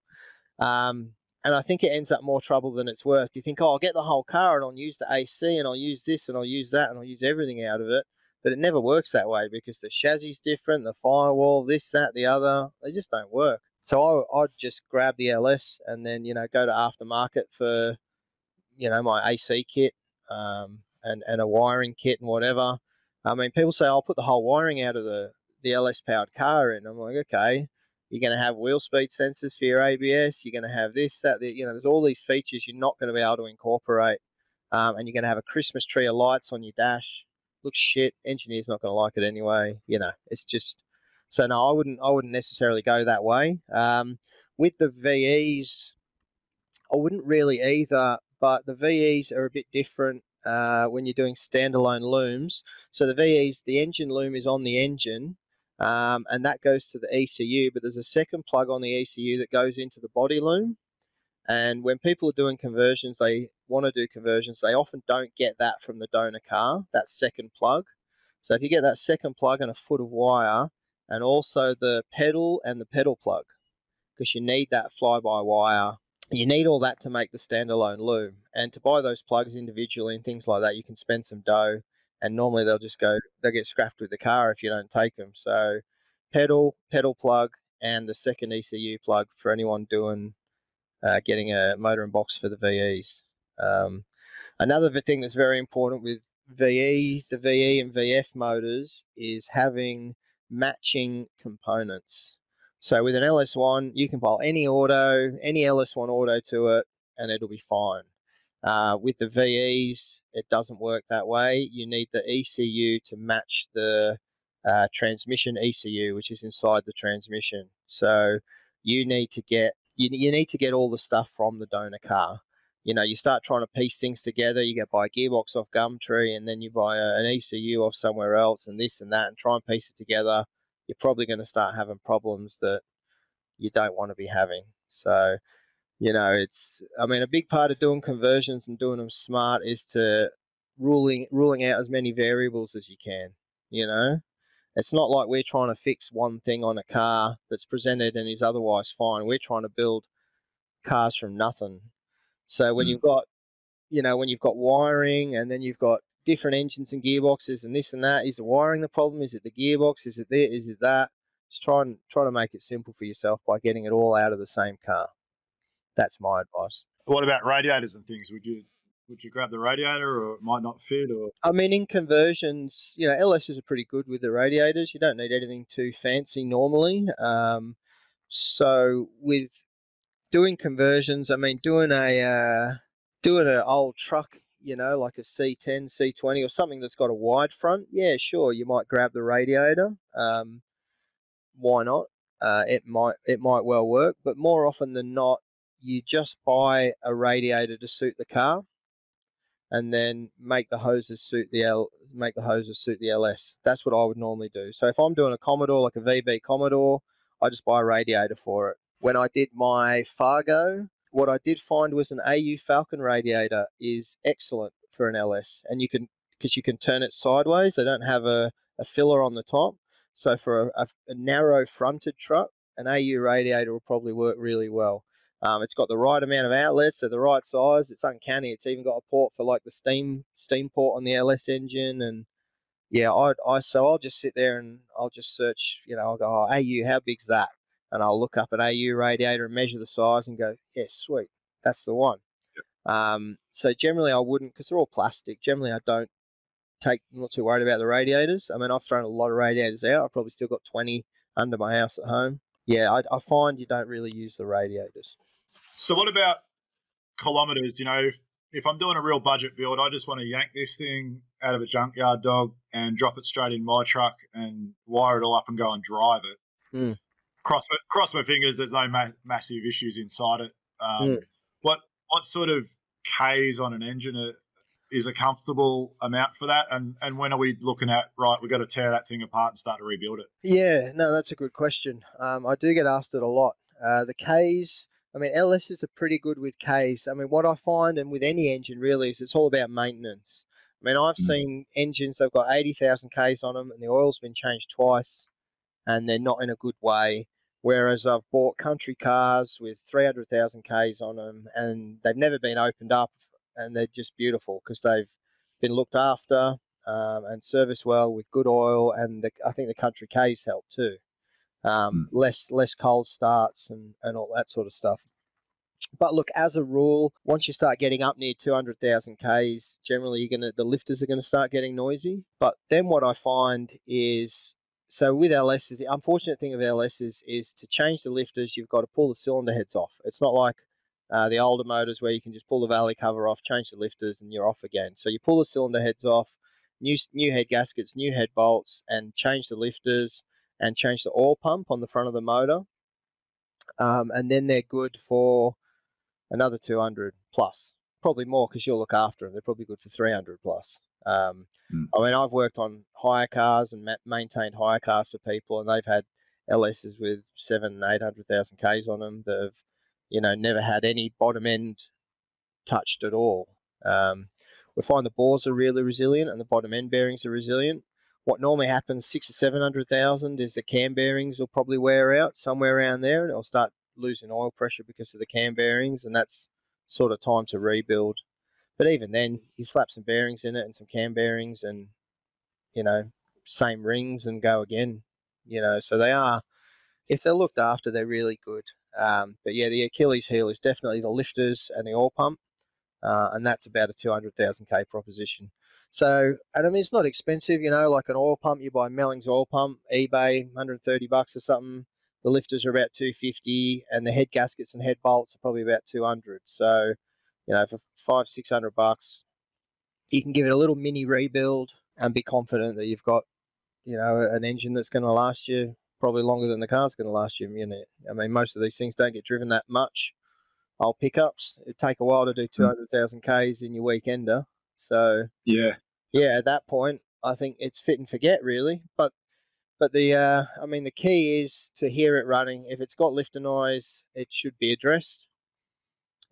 Um, and I think it ends up more trouble than it's worth. You think, oh, I'll get the whole car and I'll use the AC and I'll use this and I'll use that and I'll use everything out of it. But it never works that way because the chassis is different, the firewall, this, that, the other. They just don't work. So I, I'd just grab the LS and then, you know, go to aftermarket for, you know, my AC kit um, and, and a wiring kit and whatever. I mean, people say, I'll put the whole wiring out of the, the LS powered car in. I'm like, okay, you're going to have wheel speed sensors for your ABS. You're going to have this, that, the, you know, there's all these features you're not going to be able to incorporate. Um, and you're going to have a Christmas tree of lights on your dash. Looks shit. Engineer's not going to like it anyway. You know, it's just so no, I wouldn't. I wouldn't necessarily go that way. Um, with the VEs, I wouldn't really either. But the VEs are a bit different uh, when you're doing standalone looms. So the VEs, the engine loom is on the engine, um, and that goes to the ECU. But there's a second plug on the ECU that goes into the body loom. And when people are doing conversions, they want to do conversions. They often don't get that from the donor car, that second plug. So if you get that second plug and a foot of wire, and also the pedal and the pedal plug, because you need that fly-by-wire. You need all that to make the standalone loom. And to buy those plugs individually and things like that, you can spend some dough and normally they'll just go they'll get scrapped with the car if you don't take them. So pedal, pedal plug, and the second ECU plug for anyone doing uh, getting a motor and box for the VEs. Um, another thing that's very important with VE, the VE and VF motors is having matching components. So with an LS1, you can pull any auto, any LS1 auto to it, and it'll be fine. Uh, with the VEs, it doesn't work that way. You need the ECU to match the uh, transmission ECU, which is inside the transmission. So you need to get you, you need to get all the stuff from the donor car. You know, you start trying to piece things together. You get buy a gearbox off Gumtree, and then you buy a, an ECU off somewhere else, and this and that, and try and piece it together. You're probably going to start having problems that you don't want to be having. So you know, it's I mean a big part of doing conversions and doing them smart is to ruling ruling out as many variables as you can. You know, it's not like we're trying to fix one thing on a car that's presented and is otherwise fine. We're trying to build cars from nothing. So when mm. you've got, you know, when you've got wiring and then you've got different engines and gearboxes and this and that, is the wiring the problem? Is it the gearbox? Is it there? Is it that? Just try and try to make it simple for yourself by getting it all out of the same car that's my advice. What about radiators and things? Would you would you grab the radiator or it might not fit or I mean in conversions, you know, LSs are pretty good with the radiators. You don't need anything too fancy normally. Um, so with doing conversions, I mean doing a uh, doing an old truck, you know, like a C10, C20 or something that's got a wide front, yeah, sure, you might grab the radiator. Um, why not? Uh, it might it might well work, but more often than not, you just buy a radiator to suit the car. and then make the hoses suit the L, make the hoses suit the LS. That's what I would normally do. So if I'm doing a Commodore like a VB Commodore, I just buy a radiator for it. When I did my Fargo, what I did find was an AU Falcon radiator is excellent for an LS, and you can because you can turn it sideways. They don't have a, a filler on the top, so for a, a, a narrow fronted truck, an AU radiator will probably work really well. Um, it's got the right amount of outlets, they're the right size. It's uncanny. It's even got a port for like the steam steam port on the LS engine, and yeah, I I so I'll just sit there and I'll just search. You know, I'll go, oh, AU, how big's that? And I'll look up an AU radiator and measure the size and go, yeah, sweet, that's the one. Um, so generally I wouldn't because they're all plastic. Generally I don't take I'm not too worried about the radiators. I mean I've thrown a lot of radiators out. I've probably still got twenty under my house at home. Yeah, I, I find you don't really use the radiators. So what about kilometers? You know, if, if I'm doing a real budget build, I just want to yank this thing out of a junkyard dog and drop it straight in my truck and wire it all up and go and drive it. Mm. Cross my, cross my fingers. There's no ma- massive issues inside it. Um, Mm. What what sort of k's on an engine are, is a comfortable amount for that? And and when are we looking at right? We've got to tear that thing apart and start to rebuild it. Yeah, no, that's a good question. Um, I do get asked it a lot. Uh, the Ks, I mean, LSs are pretty good with Ks. I mean, what I find, and with any engine really, is it's all about maintenance. I mean, I've Mm. seen engines that've got 80,000 Ks on them and the oil's been changed twice and they're not in a good way. Whereas I've bought country cars with 300,000 Ks on them and they've never been opened up and they're just beautiful because they've been looked after um, and serviced well with good oil. And the, I think the country Ks help too. Um, Less less cold starts and, and all that sort of stuff. But look, as a rule, once you start getting up near 200,000 Ks, generally you're gonna the lifters are going to start getting noisy. But then what I find is so with LSs, the unfortunate thing of LSs is to change the lifters, you've got to pull the cylinder heads off. It's not like uh, the older motors where you can just pull the valley cover off, change the lifters, and you're off again. So you pull the cylinder heads off, new new head gaskets, new head bolts, and change the lifters and change the oil pump on the front of the motor. Um, and then they're good for another 200 plus, probably more because you'll look after them. They're probably good for 300 plus. Um, Mm. I mean, I've worked on hire cars and ma- maintained hire cars for people, and they've had LSs with seven, eight hundred thousand k's on them that have, you know, never had any bottom end touched at all. Um, we find the bores are really resilient, and the bottom end bearings are resilient. What normally happens, six or seven hundred thousand, is the cam bearings will probably wear out somewhere around there, and it'll start losing oil pressure because of the cam bearings, and that's sort of time to rebuild. But even then, you slap some bearings in it and some cam bearings, and you know, same rings and go again. You know, so they are, if they're looked after, they're really good. Um, but yeah, the Achilles heel is definitely the lifters and the oil pump, uh, and that's about a two hundred thousand k proposition. So, and I mean, it's not expensive. You know, like an oil pump, you buy Mellings oil pump, eBay, hundred thirty bucks or something. The lifters are about two fifty, and the head gaskets and head bolts are probably about two hundred. So, you know, for five six hundred bucks, you can give it a little mini rebuild and be confident that you've got, you know, an engine that's going to last you probably longer than the car's going to last you. You know, I mean, most of these things don't get driven that much. Old pickups, it take a while to do two hundred thousand k's in your weekender. So Yeah. yeah, at that point, I think it's fit and forget really. But but the uh, I mean, the key is to hear it running. If it's got lifter noise, it should be addressed.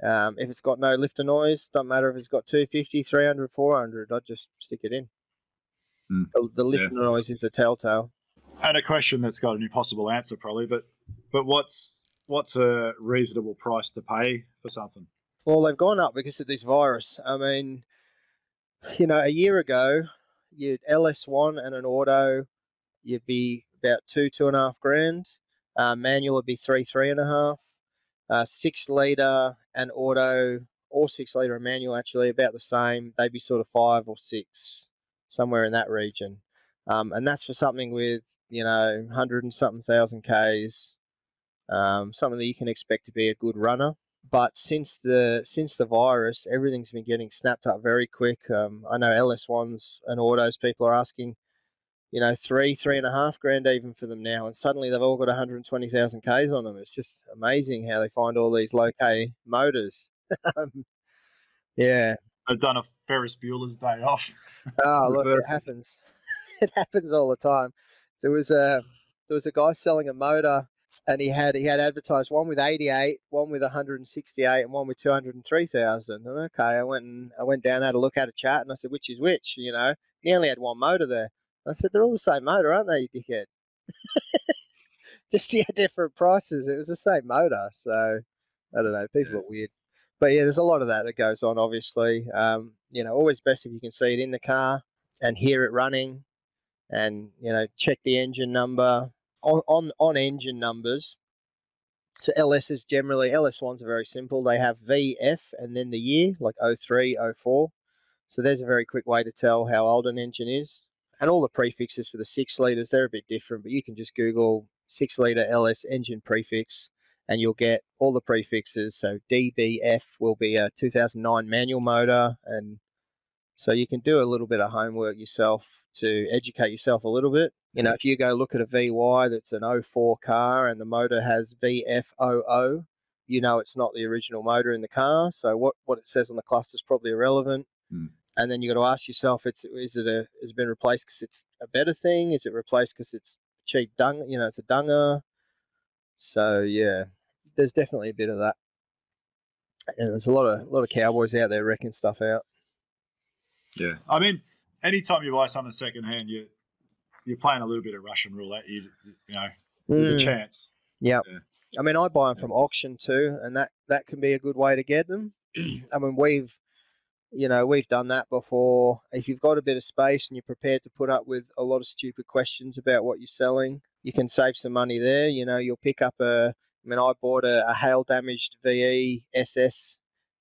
Um, if it's got no lifter noise, doesn't matter if it's got 250, 300, 400, I'd just stick it in. Mm. The, the lifter noise is a telltale. And a question that's got an impossible answer, probably. But but what's what's a reasonable price to pay for something? Well, they've gone up because of this virus. I mean, you know, a year ago, you'd LS1 and an auto, you'd be about two, two and a half grand. Uh, manual would be three, three and a half. Uh, six liter and auto, or six liter and manual, actually, about the same. They'd be sort of five or six, somewhere in that region. Um, and that's for something with, you know, 100 and something thousand Ks, um, something that you can expect to be a good runner but since the since the virus, everything's been getting snapped up very quick. Um, I know LS ones and autos people are asking, you know, three three and a half grand even for them now, and suddenly they've all got 120,000 k's on them. It's just amazing how they find all these low k motors. Um, yeah, I've done a Ferris Bueller's day off. Oh, look, it happens. it happens all the time. There was a there was a guy selling a motor, and he had he had advertised one with 88, one with 168, and one with 203,000. And okay, I went and I went down had a look at a chart, and I said, which is which? You know, he only had one motor there. I said, they're all the same motor, aren't they, you dickhead? Just yeah, different prices. It was the same motor, so I don't know. People Yeah. are weird, but yeah, there's a lot of that that goes on. Obviously, um, you know, always best if you can see it in the car and hear it running, and you know, check the engine number on on, on engine numbers. So LS is generally LS ones are very simple. They have VF and then the year, like 03, 04. So there's a very quick way to tell how old an engine is. And all the prefixes for the six litres, they're a bit different, but you can just Google six litre LS engine prefix and you'll get all the prefixes. So DBF will be a 2009 manual motor. And so you can do a little bit of homework yourself to educate yourself a little bit. You know, if you go look at a VY that's an 04 car and the motor has VF00, you know it's not the original motor in the car. So what, what it says on the cluster is probably irrelevant. Hmm. And then you got to ask yourself, it's is it a has it been replaced because it's a better thing? Is it replaced because it's cheap dung? You know, it's a dunger. So yeah, there's definitely a bit of that. And there's a lot of a lot of cowboys out there wrecking stuff out. Yeah. I mean, anytime you buy something secondhand, you you're playing a little bit of Russian roulette. You you know, there's a Mm. chance. Yeah. Yeah. I mean, I buy them from auction too, and that that can be a good way to get them. I mean, we've, you know, we've done that before. If you've got a bit of space and you're prepared to put up with a lot of stupid questions about what you're selling, you can save some money there. You know, you'll pick up a. I mean, I bought a, a hail damaged VE SS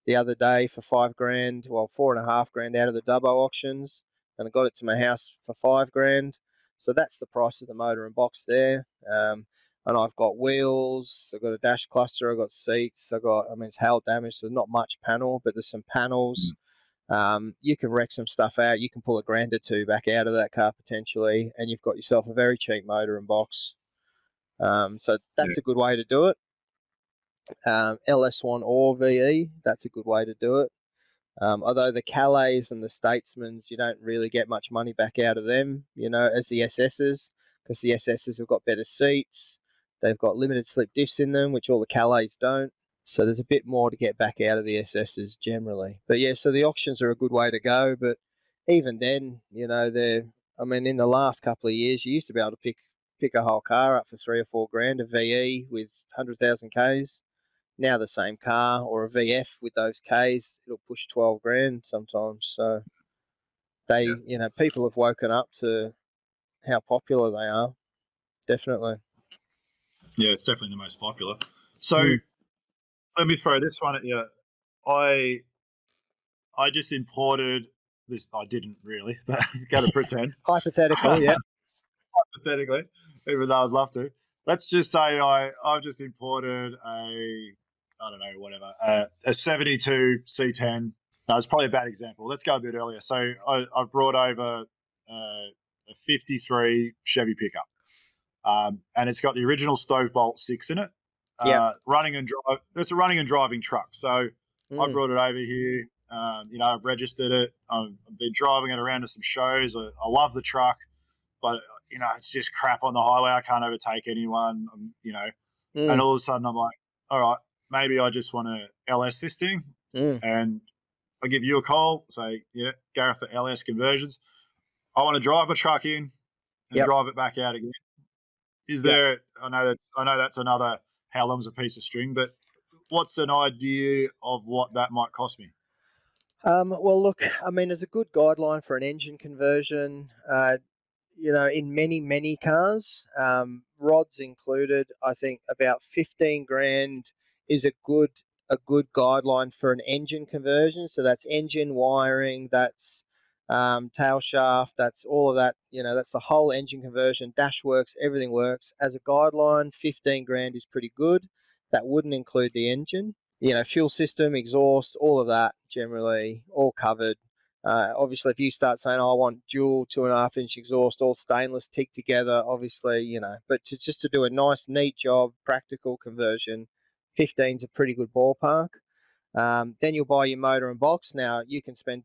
the other day for five grand, well, four and a half grand out of the Dubbo auctions, and I got it to my house for five grand. So that's the price of the motor and box there. Um, and I've got wheels, I've got a dash cluster, I've got seats, I've got, I mean, it's hail damage, so not much panel, but there's some panels. Um, you can wreck some stuff out. You can pull a grand or two back out of that car potentially, and you've got yourself a very cheap motor and box. Um, so that's a good way to do it. Um, LS1 or VE, that's a good way to do it. Um, although the Calais and the Statesmans, you don't really get much money back out of them, you know, as the SSs, because the SSs have got better seats. They've got limited slip diffs in them, which all the Calais don't. So there's a bit more to get back out of the SSs generally. But yeah, so the auctions are a good way to go. But even then, you know, they're, I mean, in the last couple of years, you used to be able to pick pick a whole car up for three or four grand, a VE with 100,000 Ks. Now the same car or a VF with those Ks, it'll push 12 grand sometimes. So they, Yeah. you know, people have woken up to how popular they are. Definitely. Yeah, it's definitely the most popular. So Mm. Let me throw this one at you. I I just imported this. I didn't really, but going to pretend Hypothetical, yeah. hypothetically, even though I'd love to. Let's just say I I've just imported a I don't know whatever a, a 72 C10. No, it's probably a bad example. Let's go a bit earlier. So I, I've brought over uh, a 53 Chevy pickup, um, and it's got the original stove bolt six in it. Yeah. Uh, running and drive. It's a running and driving truck. So I Mm. brought it over here. Um, you know, I've registered it. I've, I've been driving it around to some shows. I, I love the truck, but you know, it's just crap on the highway. I can't overtake anyone. Um, you know, Mm. and all of a sudden I'm like, all right, maybe I just want to LS this thing, Mm. and I give you a call. Say, yeah, Gareth for LS Conversions. I want to drive my truck in and Yep. drive it back out again. Is Yep. there? I know that's I know that's another how long's a piece of string, but what's an idea of what that might cost me? Um, well, look, I mean, there's a good guideline for an engine conversion. Uh, you know, in many, many cars, um, rods included, I think about 15 grand is a good a good guideline for an engine conversion. So that's engine wiring, that's um, tail shaft, that's all of that. You know, that's the whole engine conversion. Dash works, everything works. As a guideline, 15 grand is pretty good. That wouldn't include the engine you know, fuel system, exhaust, all of that generally all covered. Uh, obviously, if you start saying, oh, I want dual two and a half inch exhaust, all stainless, tick together, obviously, you know, but to, just to do a nice, neat job, practical conversion, 15's a pretty good ballpark. Um, then you'll buy your motor and box. Now you can spend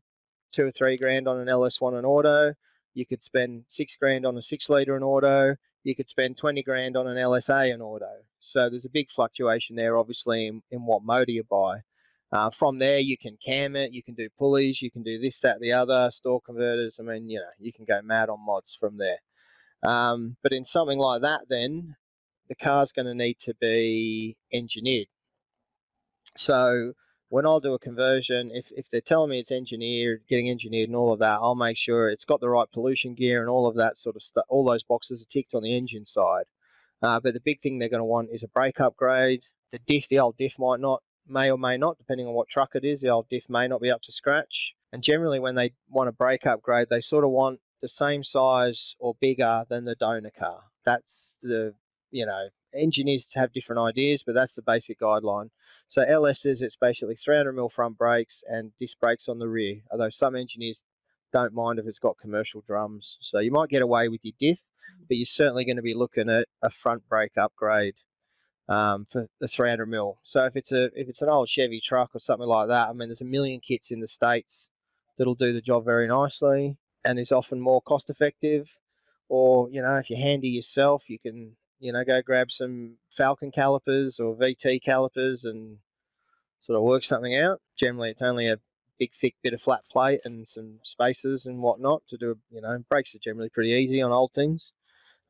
two or three grand on an LS1 and auto. You could spend six grand on a six liter and auto. You could spend 20 grand on an LSA and auto. So there's a big fluctuation there, obviously, in, in what motor you buy. Uh, from there, you can cam it, you can do pulleys, you can do this, that, the other, stall converters. I mean, you know, you can go mad on mods from there. Um, but in something like that, then the car's going to need to be engineered. So when I'll do a conversion, if, if they're telling me it's engineered, getting engineered and all of that, I'll make sure it's got the right pollution gear and all of that sort of stuff. All those boxes are ticked on the engine side. Uh, but the big thing they're going to want is a brake upgrade. The diff, the old diff might not, may or may not, depending on what truck it is. The old diff may not be up to scratch. And generally, when they want a brake upgrade, they sort of want the same size or bigger than the donor car. That's the, you know, engineers have different ideas, but that's the basic guideline. So LS LSs, it's basically 300 mil front brakes and disc brakes on the rear. Although some engineers don't mind if it's got commercial drums, so you might get away with your diff, but you're certainly going to be looking at a front brake upgrade um, for the 300 mil. So if it's a if it's an old Chevy truck or something like that, I mean, there's a million kits in the states that'll do the job very nicely and is often more cost effective. Or you know, if you're handy yourself, you can you know, go grab some Falcon calipers or VT calipers and sort of work something out. Generally, it's only a big, thick bit of flat plate and some spacers and whatnot to do. You know, brakes are generally pretty easy on old things.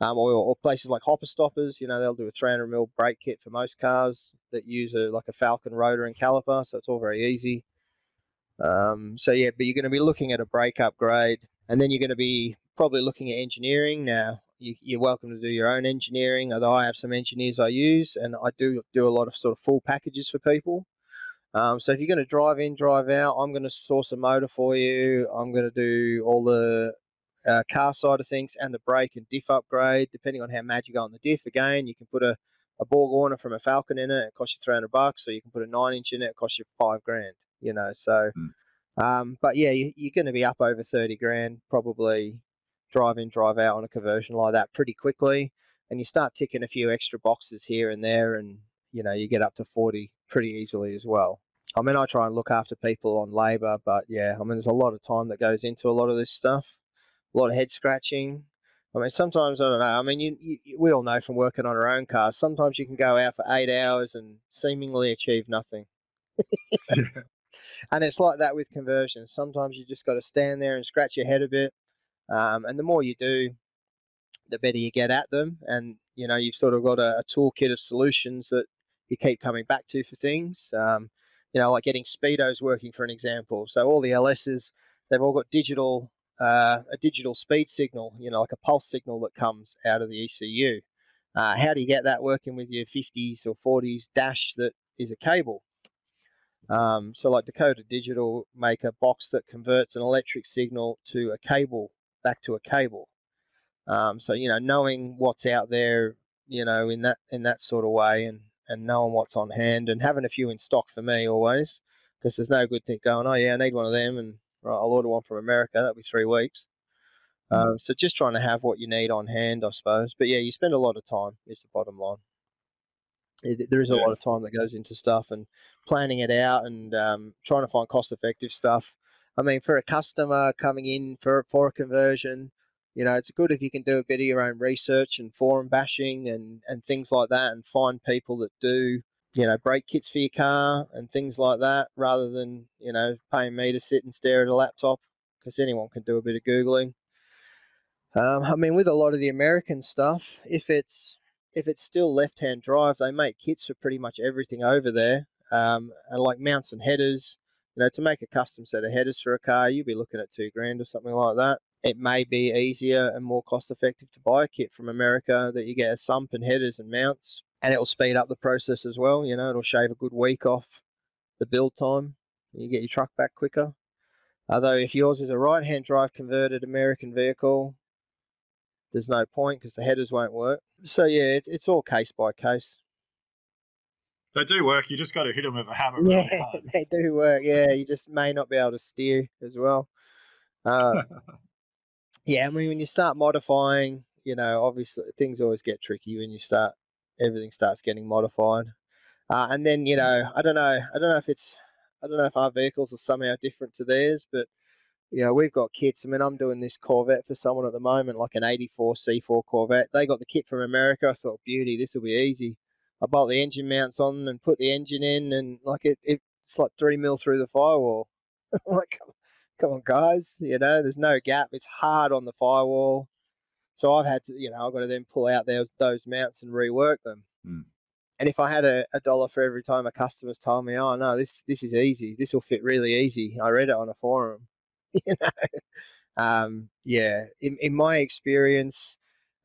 Um, or, or, places like hopper stoppers, you know, they'll do a 300 mil brake kit for most cars that use a like a Falcon rotor and caliper, so it's all very easy. Um, so yeah, but you're going to be looking at a brake upgrade, and then you're going to be probably looking at engineering. Now, you, are welcome to do your own engineering. Although I have some engineers I use, and I do do a lot of sort of full packages for people. Um, so if you're going to drive in, drive out, I'm going to source a motor for you. I'm going to do all the uh, car side of things and the brake and diff upgrade, depending on how mad you go on the diff. Again, you can put a, a Borg from a Falcon in it, it costs you 300 bucks, or you can put a nine inch in it, it costs you five grand. You know, so. Mm. Um, but yeah, you, are going to be up over 30 grand probably drive in, drive out on a conversion like that pretty quickly. And you start ticking a few extra boxes here and there, and you know, you get up to 40 pretty easily as well. I mean, I try and look after people on labor, but yeah, I mean, there's a lot of time that goes into a lot of this stuff, a lot of head scratching. I mean, sometimes I don't know. I mean, you, you, we all know from working on our own cars. Sometimes you can go out for eight hours and seemingly achieve nothing. yeah. And it's like that with conversions. Sometimes you just got to stand there and scratch your head a bit, um, and the more you do, the better you get at them. And, you know, you've sort of got a, a toolkit of solutions that you keep coming back to for things. Um, you know, like getting speedos working, for an example. So all the LSs, they've all got digital, uh, a digital speed signal, you know, like a pulse signal that comes out of the ECU. Uh, how do you get that working with your 50s or 40s dash that is a cable? Um, so like Dakota Digital make a box that converts an electric signal to a cable back to a cable. Um, so you know, knowing what's out there, you know, in that in that sort of way, and and knowing what's on hand, and having a few in stock for me always, because there's no good thing going. Oh yeah, I need one of them, and right, I'll order one from America. That'll be three weeks. Mm. Um, so just trying to have what you need on hand, I suppose. But yeah, you spend a lot of time. Is the bottom line. It, there is a yeah. lot of time that goes into stuff and planning it out and um, trying to find cost effective stuff I mean, for a customer coming in for for a conversion, you know, it's good if you can do a bit of your own research and forum bashing and and things like that, and find people that do you know brake kits for your car and things like that, rather than you know paying me to sit and stare at a laptop because anyone can do a bit of googling. Um, I mean, with a lot of the American stuff, if it's if it's still left-hand drive, they make kits for pretty much everything over there, um, and like mounts and headers you know, to make a custom set of headers for a car, you'll be looking at two grand or something like that. It may be easier and more cost effective to buy a kit from America that you get a sump and headers and mounts, and it'll speed up the process as well. You know, it'll shave a good week off the build time. You get your truck back quicker. Although if yours is a right-hand drive converted American vehicle, there's no point because the headers won't work. So yeah, it's, it's all case by case. They do work. You just got to hit them with a hammer. Yeah, really they do work. Yeah, you just may not be able to steer as well. Uh, yeah, I mean, when you start modifying, you know, obviously things always get tricky when you start. Everything starts getting modified, uh, and then you know, I don't know, I don't know if it's I don't know if our vehicles are somehow different to theirs, but you know, we've got kits. I mean, I'm doing this Corvette for someone at the moment, like an 84 C4 Corvette. They got the kit from America. I thought, beauty, this will be easy. I bolt the engine mounts on and put the engine in, and like it, it's like three mil through the firewall. like, come, come on, guys, you know, there's no gap. It's hard on the firewall. So I've had to, you know, I've got to then pull out those, those mounts and rework them. Mm. And if I had a, a dollar for every time a customer's told me, oh no, this this is easy, this will fit really easy. I read it on a forum. you know, um, yeah. In in my experience,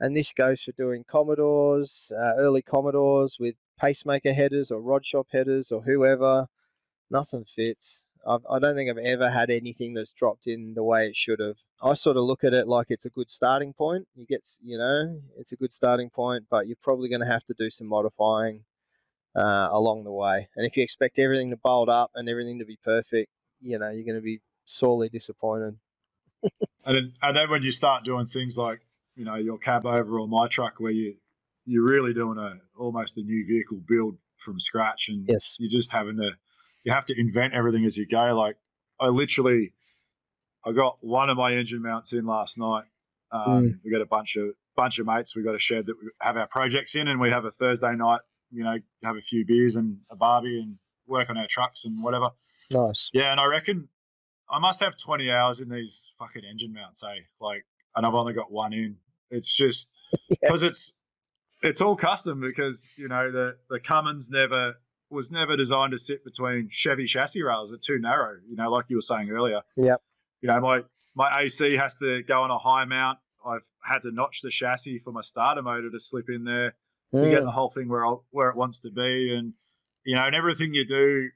and this goes for doing Commodores, uh, early Commodores with pacemaker headers or rod shop headers or whoever, nothing fits. I've, I do not think I've ever had anything that's dropped in the way it should have. I sort of look at it like it's a good starting point. You get, you know, it's a good starting point, but you're probably going to have to do some modifying uh, along the way. And if you expect everything to bolt up and everything to be perfect, you know, you're going to be sorely disappointed. and, and then when you start doing things like, you know, your cab over or my truck, where you you're really doing a almost a new vehicle build from scratch, and yes. you're just having to you have to invent everything as you go. Like I literally, I got one of my engine mounts in last night. Um, mm. We got a bunch of bunch of mates. We got a shed that we have our projects in, and we have a Thursday night. You know, have a few beers and a barbie and work on our trucks and whatever. Nice. Yeah, and I reckon I must have twenty hours in these fucking engine mounts. Eh? Like, and I've only got one in. It's just because yeah. it's it's all custom because you know the the Cummins never was never designed to sit between Chevy chassis rails. They're too narrow, you know, like you were saying earlier. Yep. You know, my my AC has to go on a high mount. I've had to notch the chassis for my starter motor to slip in there mm. to get the whole thing where I'll, where it wants to be, and you know, and everything you do,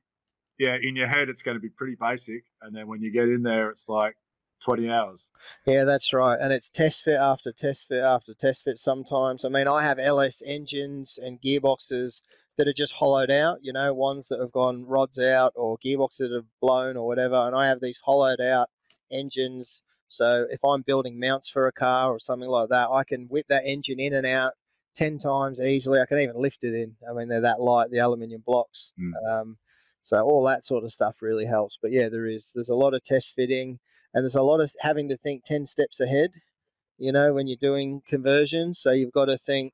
yeah, in your head it's going to be pretty basic, and then when you get in there, it's like 20 hours. Yeah, that's right. And it's test fit after test fit after test fit sometimes. I mean, I have LS engines and gearboxes that are just hollowed out, you know, ones that have gone rods out or gearboxes that have blown or whatever. And I have these hollowed out engines. So if I'm building mounts for a car or something like that, I can whip that engine in and out 10 times easily. I can even lift it in. I mean, they're that light, the aluminium blocks. Mm. Um, so all that sort of stuff really helps. But yeah, there is. There's a lot of test fitting and there's a lot of having to think 10 steps ahead, you know, when you're doing conversions. So you've got to think,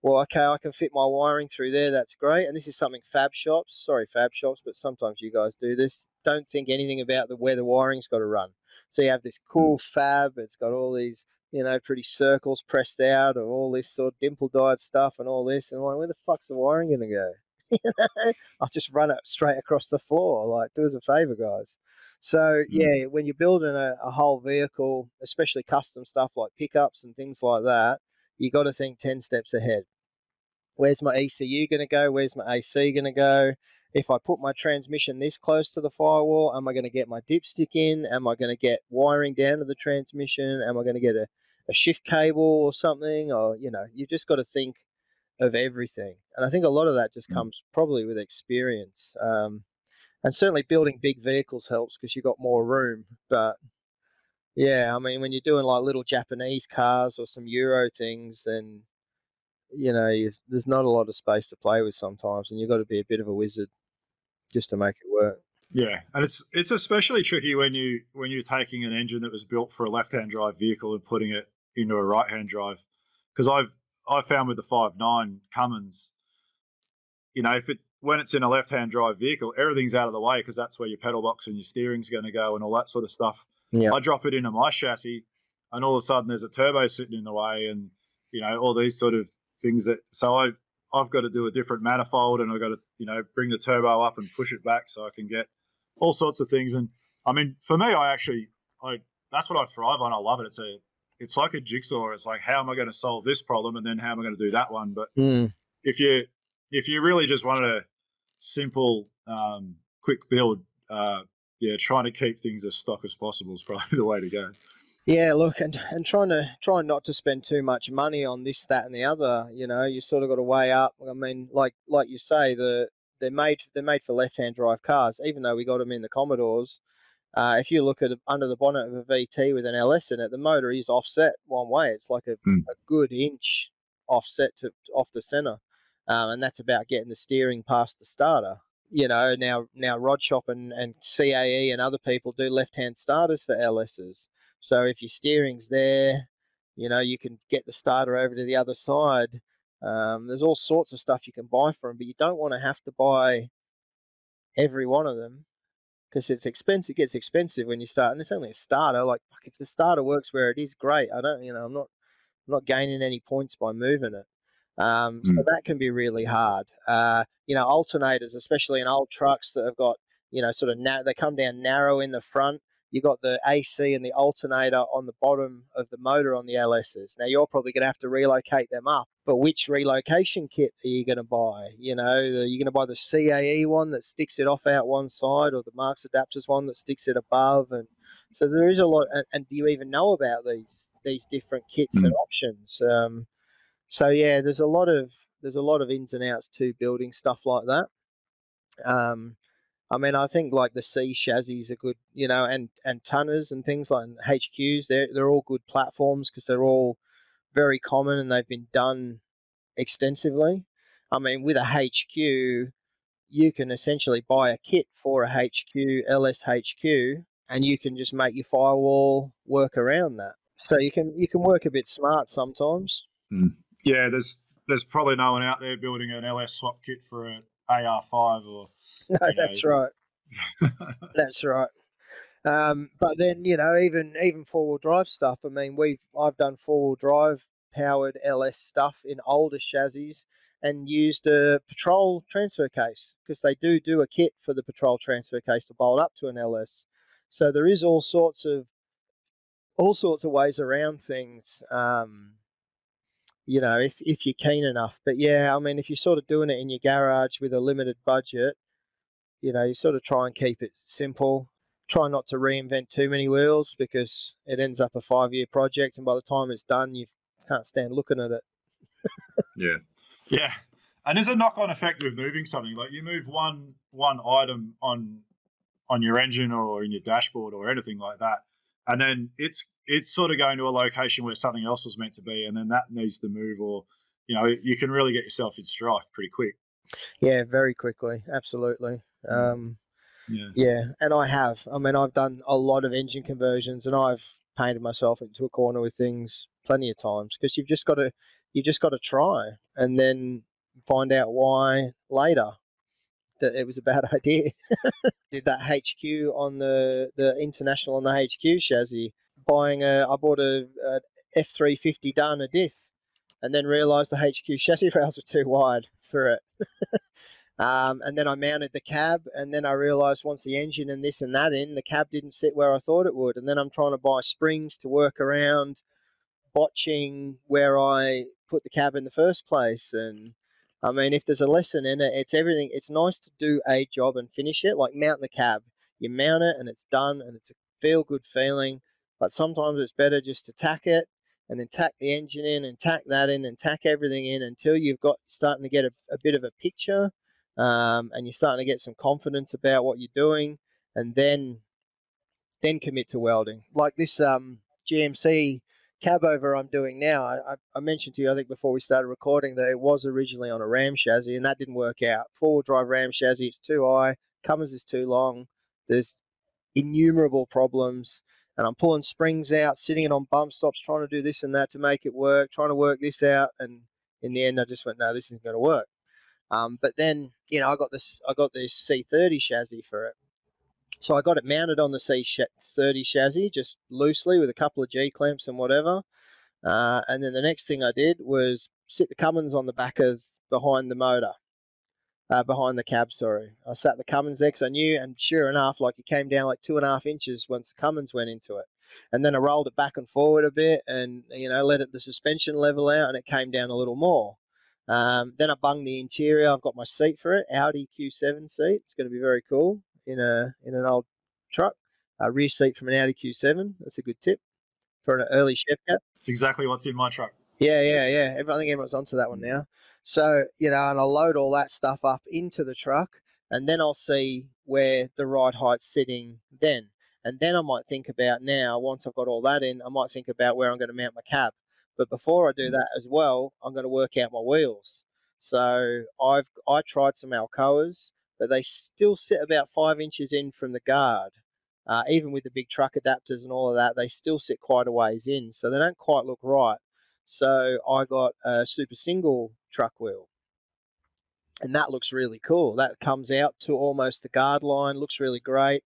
well, okay, I can fit my wiring through there. That's great. And this is something fab shops, sorry, fab shops, but sometimes you guys do this. Don't think anything about the where the wiring's got to run. So you have this cool mm. fab. It's got all these, you know, pretty circles pressed out of all this sort of dimple dyed stuff and all this. And I'm like, where the fuck's the wiring going to go? I'll just run it straight across the floor. Like, do us a favor, guys. So, hmm. yeah, when you're building a, a whole vehicle, especially custom stuff like pickups and things like that, you got to think 10 steps ahead. Where's my ECU going to go? Where's my AC going to go? If I put my transmission this close to the firewall, am I going to get my dipstick in? Am I going to get wiring down to the transmission? Am I going to get a, a shift cable or something? Or, you know, you've just got to think of everything. And I think a lot of that just mm. comes probably with experience. Um, and certainly building big vehicles helps because you've got more room. But yeah, I mean, when you're doing like little Japanese cars or some Euro things, then you know there's not a lot of space to play with sometimes, and you've got to be a bit of a wizard just to make it work. Yeah, and it's it's especially tricky when you when you're taking an engine that was built for a left-hand drive vehicle and putting it into a right-hand drive. Because I've I found with the five nine Cummins, you know, if it when it's in a left-hand drive vehicle, everything's out of the way because that's where your pedal box and your steering's going to go and all that sort of stuff. Yeah. I drop it into my chassis, and all of a sudden there's a turbo sitting in the way, and you know all these sort of things that. So I I've got to do a different manifold, and I've got to you know bring the turbo up and push it back so I can get all sorts of things. And I mean, for me, I actually I that's what I thrive on. I love it. It's a it's like a jigsaw. It's like how am I going to solve this problem, and then how am I going to do that one? But mm. if you if you really just wanted a simple, um, quick build, uh, yeah, trying to keep things as stock as possible is probably the way to go. Yeah, look, and, and trying to trying not to spend too much money on this, that, and the other. You know, you sort of got to weigh up. I mean, like like you say, the they're made they're made for left hand drive cars. Even though we got them in the Commodores, uh, if you look at under the bonnet of a VT with an LS in it, the motor is offset one way. It's like a, mm. a good inch offset to off the center, um, and that's about getting the steering past the starter you know now now Rod Shop and, and CAE and other people do left hand starters for LSs. So if your steering's there, you know you can get the starter over to the other side. Um, there's all sorts of stuff you can buy for them, but you don't want to have to buy every one of them because it's expensive. It gets expensive when you start, and it's only a starter. Like if the starter works where it is, great. I don't, you know, I'm not, I'm not gaining any points by moving it. Um, mm. So that can be really hard. Uh, you know, alternators, especially in old trucks that have got, you know, sort of na- they come down narrow in the front you got the AC and the alternator on the bottom of the motor on the LSs. Now you're probably going to have to relocate them up, but which relocation kit are you going to buy? You know, are you going to buy the CAE one that sticks it off out one side, or the Marks Adapters one that sticks it above? And so there is a lot. And, and do you even know about these these different kits mm. and options? Um, so yeah, there's a lot of there's a lot of ins and outs to building stuff like that. Um, I mean, I think like the C chassis are good, you know, and and tonners and things like HQs. They're they're all good platforms because they're all very common and they've been done extensively. I mean, with a HQ, you can essentially buy a kit for a HQ, LSHQ, and you can just make your firewall work around that. So you can you can work a bit smart sometimes. Mm. Yeah, there's there's probably no one out there building an LS swap kit for an AR5 or no, that's right. that's right. Um, but then you know, even even four wheel drive stuff. I mean, we've I've done four wheel drive powered LS stuff in older chassis and used a patrol transfer case because they do do a kit for the patrol transfer case to bolt up to an LS. So there is all sorts of all sorts of ways around things. Um, you know, if if you're keen enough. But yeah, I mean, if you're sort of doing it in your garage with a limited budget, you know, you sort of try and keep it simple. Try not to reinvent too many wheels because it ends up a five year project, and by the time it's done, you can't stand looking at it. yeah, yeah. And there's a knock on effect with moving something. Like you move one one item on on your engine or in your dashboard or anything like that, and then it's it's sort of going to a location where something else was meant to be, and then that needs to move, or you know, you can really get yourself in strife pretty quick. Yeah, very quickly, absolutely. Um, yeah. yeah, and I have. I mean, I've done a lot of engine conversions, and I've painted myself into a corner with things plenty of times because you've just got to you've just got to try and then find out why later that it was a bad idea. Did that HQ on the the international on the HQ chassis. Buying a, I bought a, a F three fifty Dana diff, and then realised the HQ chassis rails were too wide for it. Um, and then I mounted the cab, and then I realized once the engine and this and that in, the cab didn't sit where I thought it would. And then I'm trying to buy springs to work around botching where I put the cab in the first place. And I mean, if there's a lesson in it, it's everything. It's nice to do a job and finish it, like mount the cab. You mount it and it's done, and it's a feel good feeling. But sometimes it's better just to tack it and then tack the engine in and tack that in and tack everything in until you've got starting to get a, a bit of a picture um, and you're starting to get some confidence about what you're doing, and then then commit to welding. Like this um, GMC cab over I'm doing now. I, I, mentioned to you, I think, before we started recording that it was originally on a Ram chassis, and that didn't work out. Four wheel drive Ram chassis, it's too high. Cummins is too long. There's innumerable problems. And I'm pulling springs out, sitting it on bump stops, trying to do this and that to make it work, trying to work this out. And in the end, I just went, no, this isn't going to work. Um, but then, you know, I got this, I got this C30 chassis for it. So I got it mounted on the C30 chassis, just loosely with a couple of G clamps and whatever. Uh, and then the next thing I did was sit the Cummins on the back of behind the motor, uh, behind the cab. Sorry, I sat the Cummins there because I knew, and sure enough, like it came down like two and a half inches once the Cummins went into it. And then I rolled it back and forward a bit, and you know, let it the suspension level out, and it came down a little more. Um, then I bung the interior. I've got my seat for it, Audi Q7 seat. It's going to be very cool in a in an old truck. A rear seat from an Audi Q7. That's a good tip for an early Chev cat. It's exactly what's in my truck. Yeah, yeah, yeah. I think everyone's onto that one now. So you know, and I'll load all that stuff up into the truck, and then I'll see where the ride height's sitting then. And then I might think about now, once I've got all that in, I might think about where I'm going to mount my cab. But before I do that as well, I'm going to work out my wheels. So I've I tried some Alcoas. but they still sit about five inches in from the guard. Uh, even with the big truck adapters and all of that, they still sit quite a ways in, so they don't quite look right. So I got a super single truck wheel, and that looks really cool. That comes out to almost the guard line, looks really great.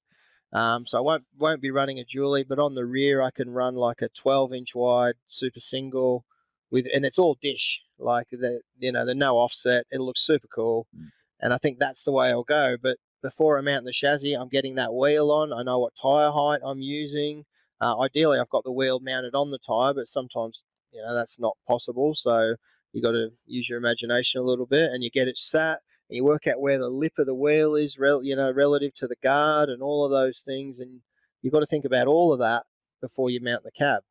Um, so I won't won't be running a dually, but on the rear I can run like a 12 inch wide super single with, and it's all dish, like the you know the no offset. It looks super cool, mm. and I think that's the way I'll go. But before I mount the chassis, I'm getting that wheel on. I know what tire height I'm using. Uh, ideally, I've got the wheel mounted on the tire, but sometimes you know that's not possible. So you got to use your imagination a little bit, and you get it sat and you work out where the lip of the wheel is, rel- you know, relative to the guard and all of those things, and you've got to think about all of that before you mount the cab.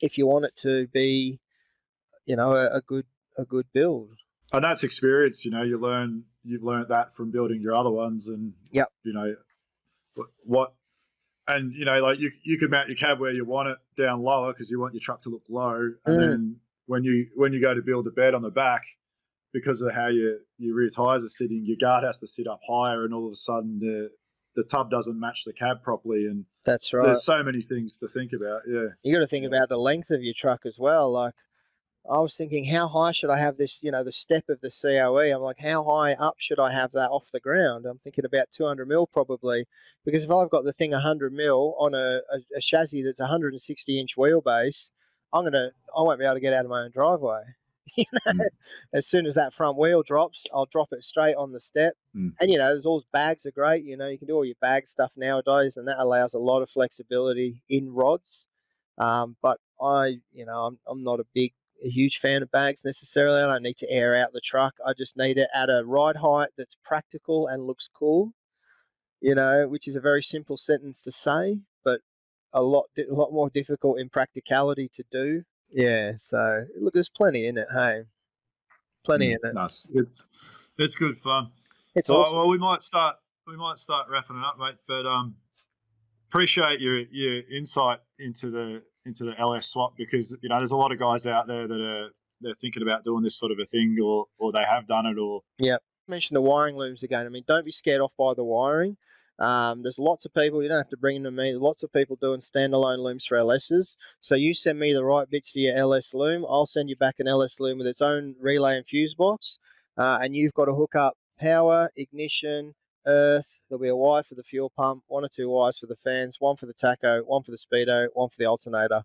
If you want it to be, you know, a, a good a good build. And that's experience, you know. You learn you've learned that from building your other ones, and yep. you know what and you know, like you you can mount your cab where you want it down lower because you want your truck to look low, and mm. then when you when you go to build a bed on the back, because of how your your rear tires are sitting, your guard has to sit up higher, and all of a sudden the the tub doesn't match the cab properly, and that's right. There's so many things to think about. Yeah, you got to think about the length of your truck as well. Like I was thinking, how high should I have this? You know, the step of the COE. I'm like, how high up should I have that off the ground? I'm thinking about 200 mil probably, because if I've got the thing 100 mil on a, a, a chassis that's 160 inch wheelbase, I'm gonna I won't be able to get out of my own driveway. you know, mm. as soon as that front wheel drops, I'll drop it straight on the step. Mm. And you know, there's all bags are great. You know, you can do all your bag stuff nowadays, and that allows a lot of flexibility in rods. Um, but I, you know, I'm I'm not a big a huge fan of bags necessarily. I don't need to air out the truck. I just need it at a ride height that's practical and looks cool. You know, which is a very simple sentence to say, but a lot a lot more difficult in practicality to do. Yeah, so look, there's plenty in it. Hey, plenty mm, in it. Nice. It's it's good fun. It's awesome. well, we might start we might start wrapping it up, mate. But um, appreciate your your insight into the into the LS swap because you know there's a lot of guys out there that are they're thinking about doing this sort of a thing or or they have done it or yeah. Mention the wiring looms again. I mean, don't be scared off by the wiring. Um, there's lots of people, you don't have to bring them to me, lots of people doing standalone looms for LSs. So you send me the right bits for your LS loom, I'll send you back an LS loom with its own relay and fuse box. Uh, and you've got to hook up power, ignition, earth. There'll be a wire for the fuel pump, one or two wires for the fans, one for the tacho, one for the speedo, one for the alternator.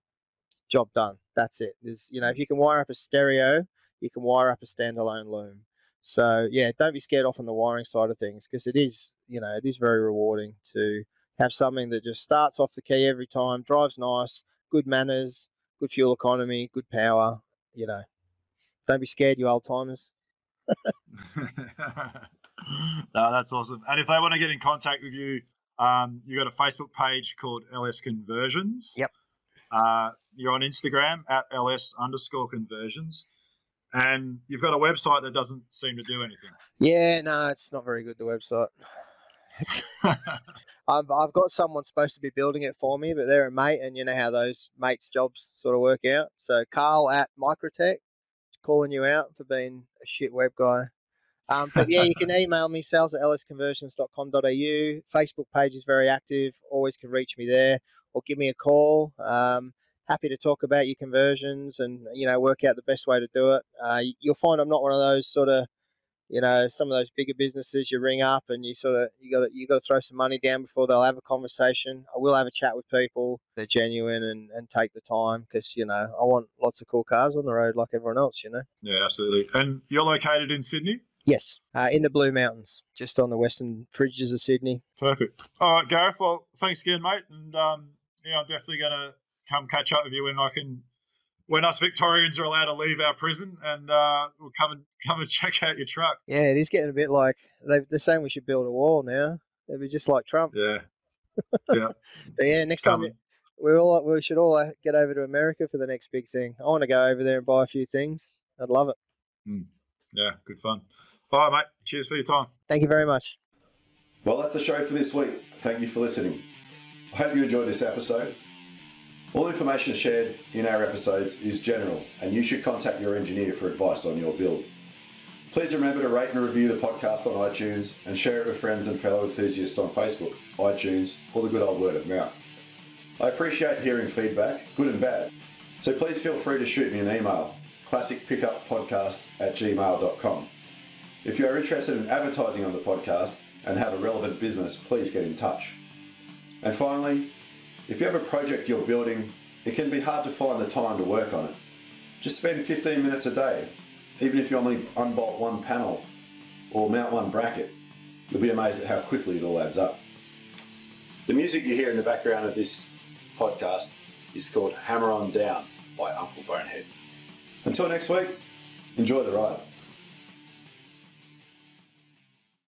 Job done. That's it. There's, you know, if you can wire up a stereo, you can wire up a standalone loom. So yeah, don't be scared off on the wiring side of things because it is, you know, it is very rewarding to have something that just starts off the key every time, drives nice, good manners, good fuel economy, good power. You know, don't be scared, you old timers. no, that's awesome. And if they want to get in contact with you, um, you got a Facebook page called LS Conversions. Yep. Uh, you're on Instagram at LS underscore conversions. And you've got a website that doesn't seem to do anything. Yeah, no, it's not very good, the website. I've, I've got someone supposed to be building it for me, but they're a mate, and you know how those mates' jobs sort of work out. So, Carl at Microtech, calling you out for being a shit web guy. Um, but yeah, you can email me, sales at lsconversions.com.au. Facebook page is very active. Always can reach me there or give me a call. Um, happy to talk about your conversions and, you know, work out the best way to do it. Uh, you'll find I'm not one of those sort of, you know, some of those bigger businesses you ring up and you sort of, you got to, you got to throw some money down before they'll have a conversation. I will have a chat with people. They're genuine and, and take the time because, you know, I want lots of cool cars on the road like everyone else, you know? Yeah, absolutely. And you're located in Sydney? Yes, uh, in the Blue Mountains, just on the western fringes of Sydney. Perfect. All right, Gareth. Well, thanks again, mate. And um, yeah, I'm definitely going to come catch up with you when I can, when us Victorians are allowed to leave our prison, and uh, we'll come and come and check out your truck. Yeah, it is getting a bit like they, they're saying we should build a wall now. It'd be just like Trump. Yeah. Yeah. but yeah, next time we all we should all uh, get over to America for the next big thing. I want to go over there and buy a few things. I'd love it. Mm. Yeah, good fun. All right, mate. Cheers for your time. Thank you very much. Well, that's the show for this week. Thank you for listening. I hope you enjoyed this episode. All information shared in our episodes is general, and you should contact your engineer for advice on your build. Please remember to rate and review the podcast on iTunes and share it with friends and fellow enthusiasts on Facebook, iTunes, or the good old word of mouth. I appreciate hearing feedback, good and bad, so please feel free to shoot me an email, classicpickuppodcast at gmail.com. If you are interested in advertising on the podcast and have a relevant business, please get in touch. And finally, if you have a project you're building, it can be hard to find the time to work on it. Just spend 15 minutes a day, even if you only unbolt one panel or mount one bracket. You'll be amazed at how quickly it all adds up. The music you hear in the background of this podcast is called Hammer On Down by Uncle Bonehead. Until next week, enjoy the ride.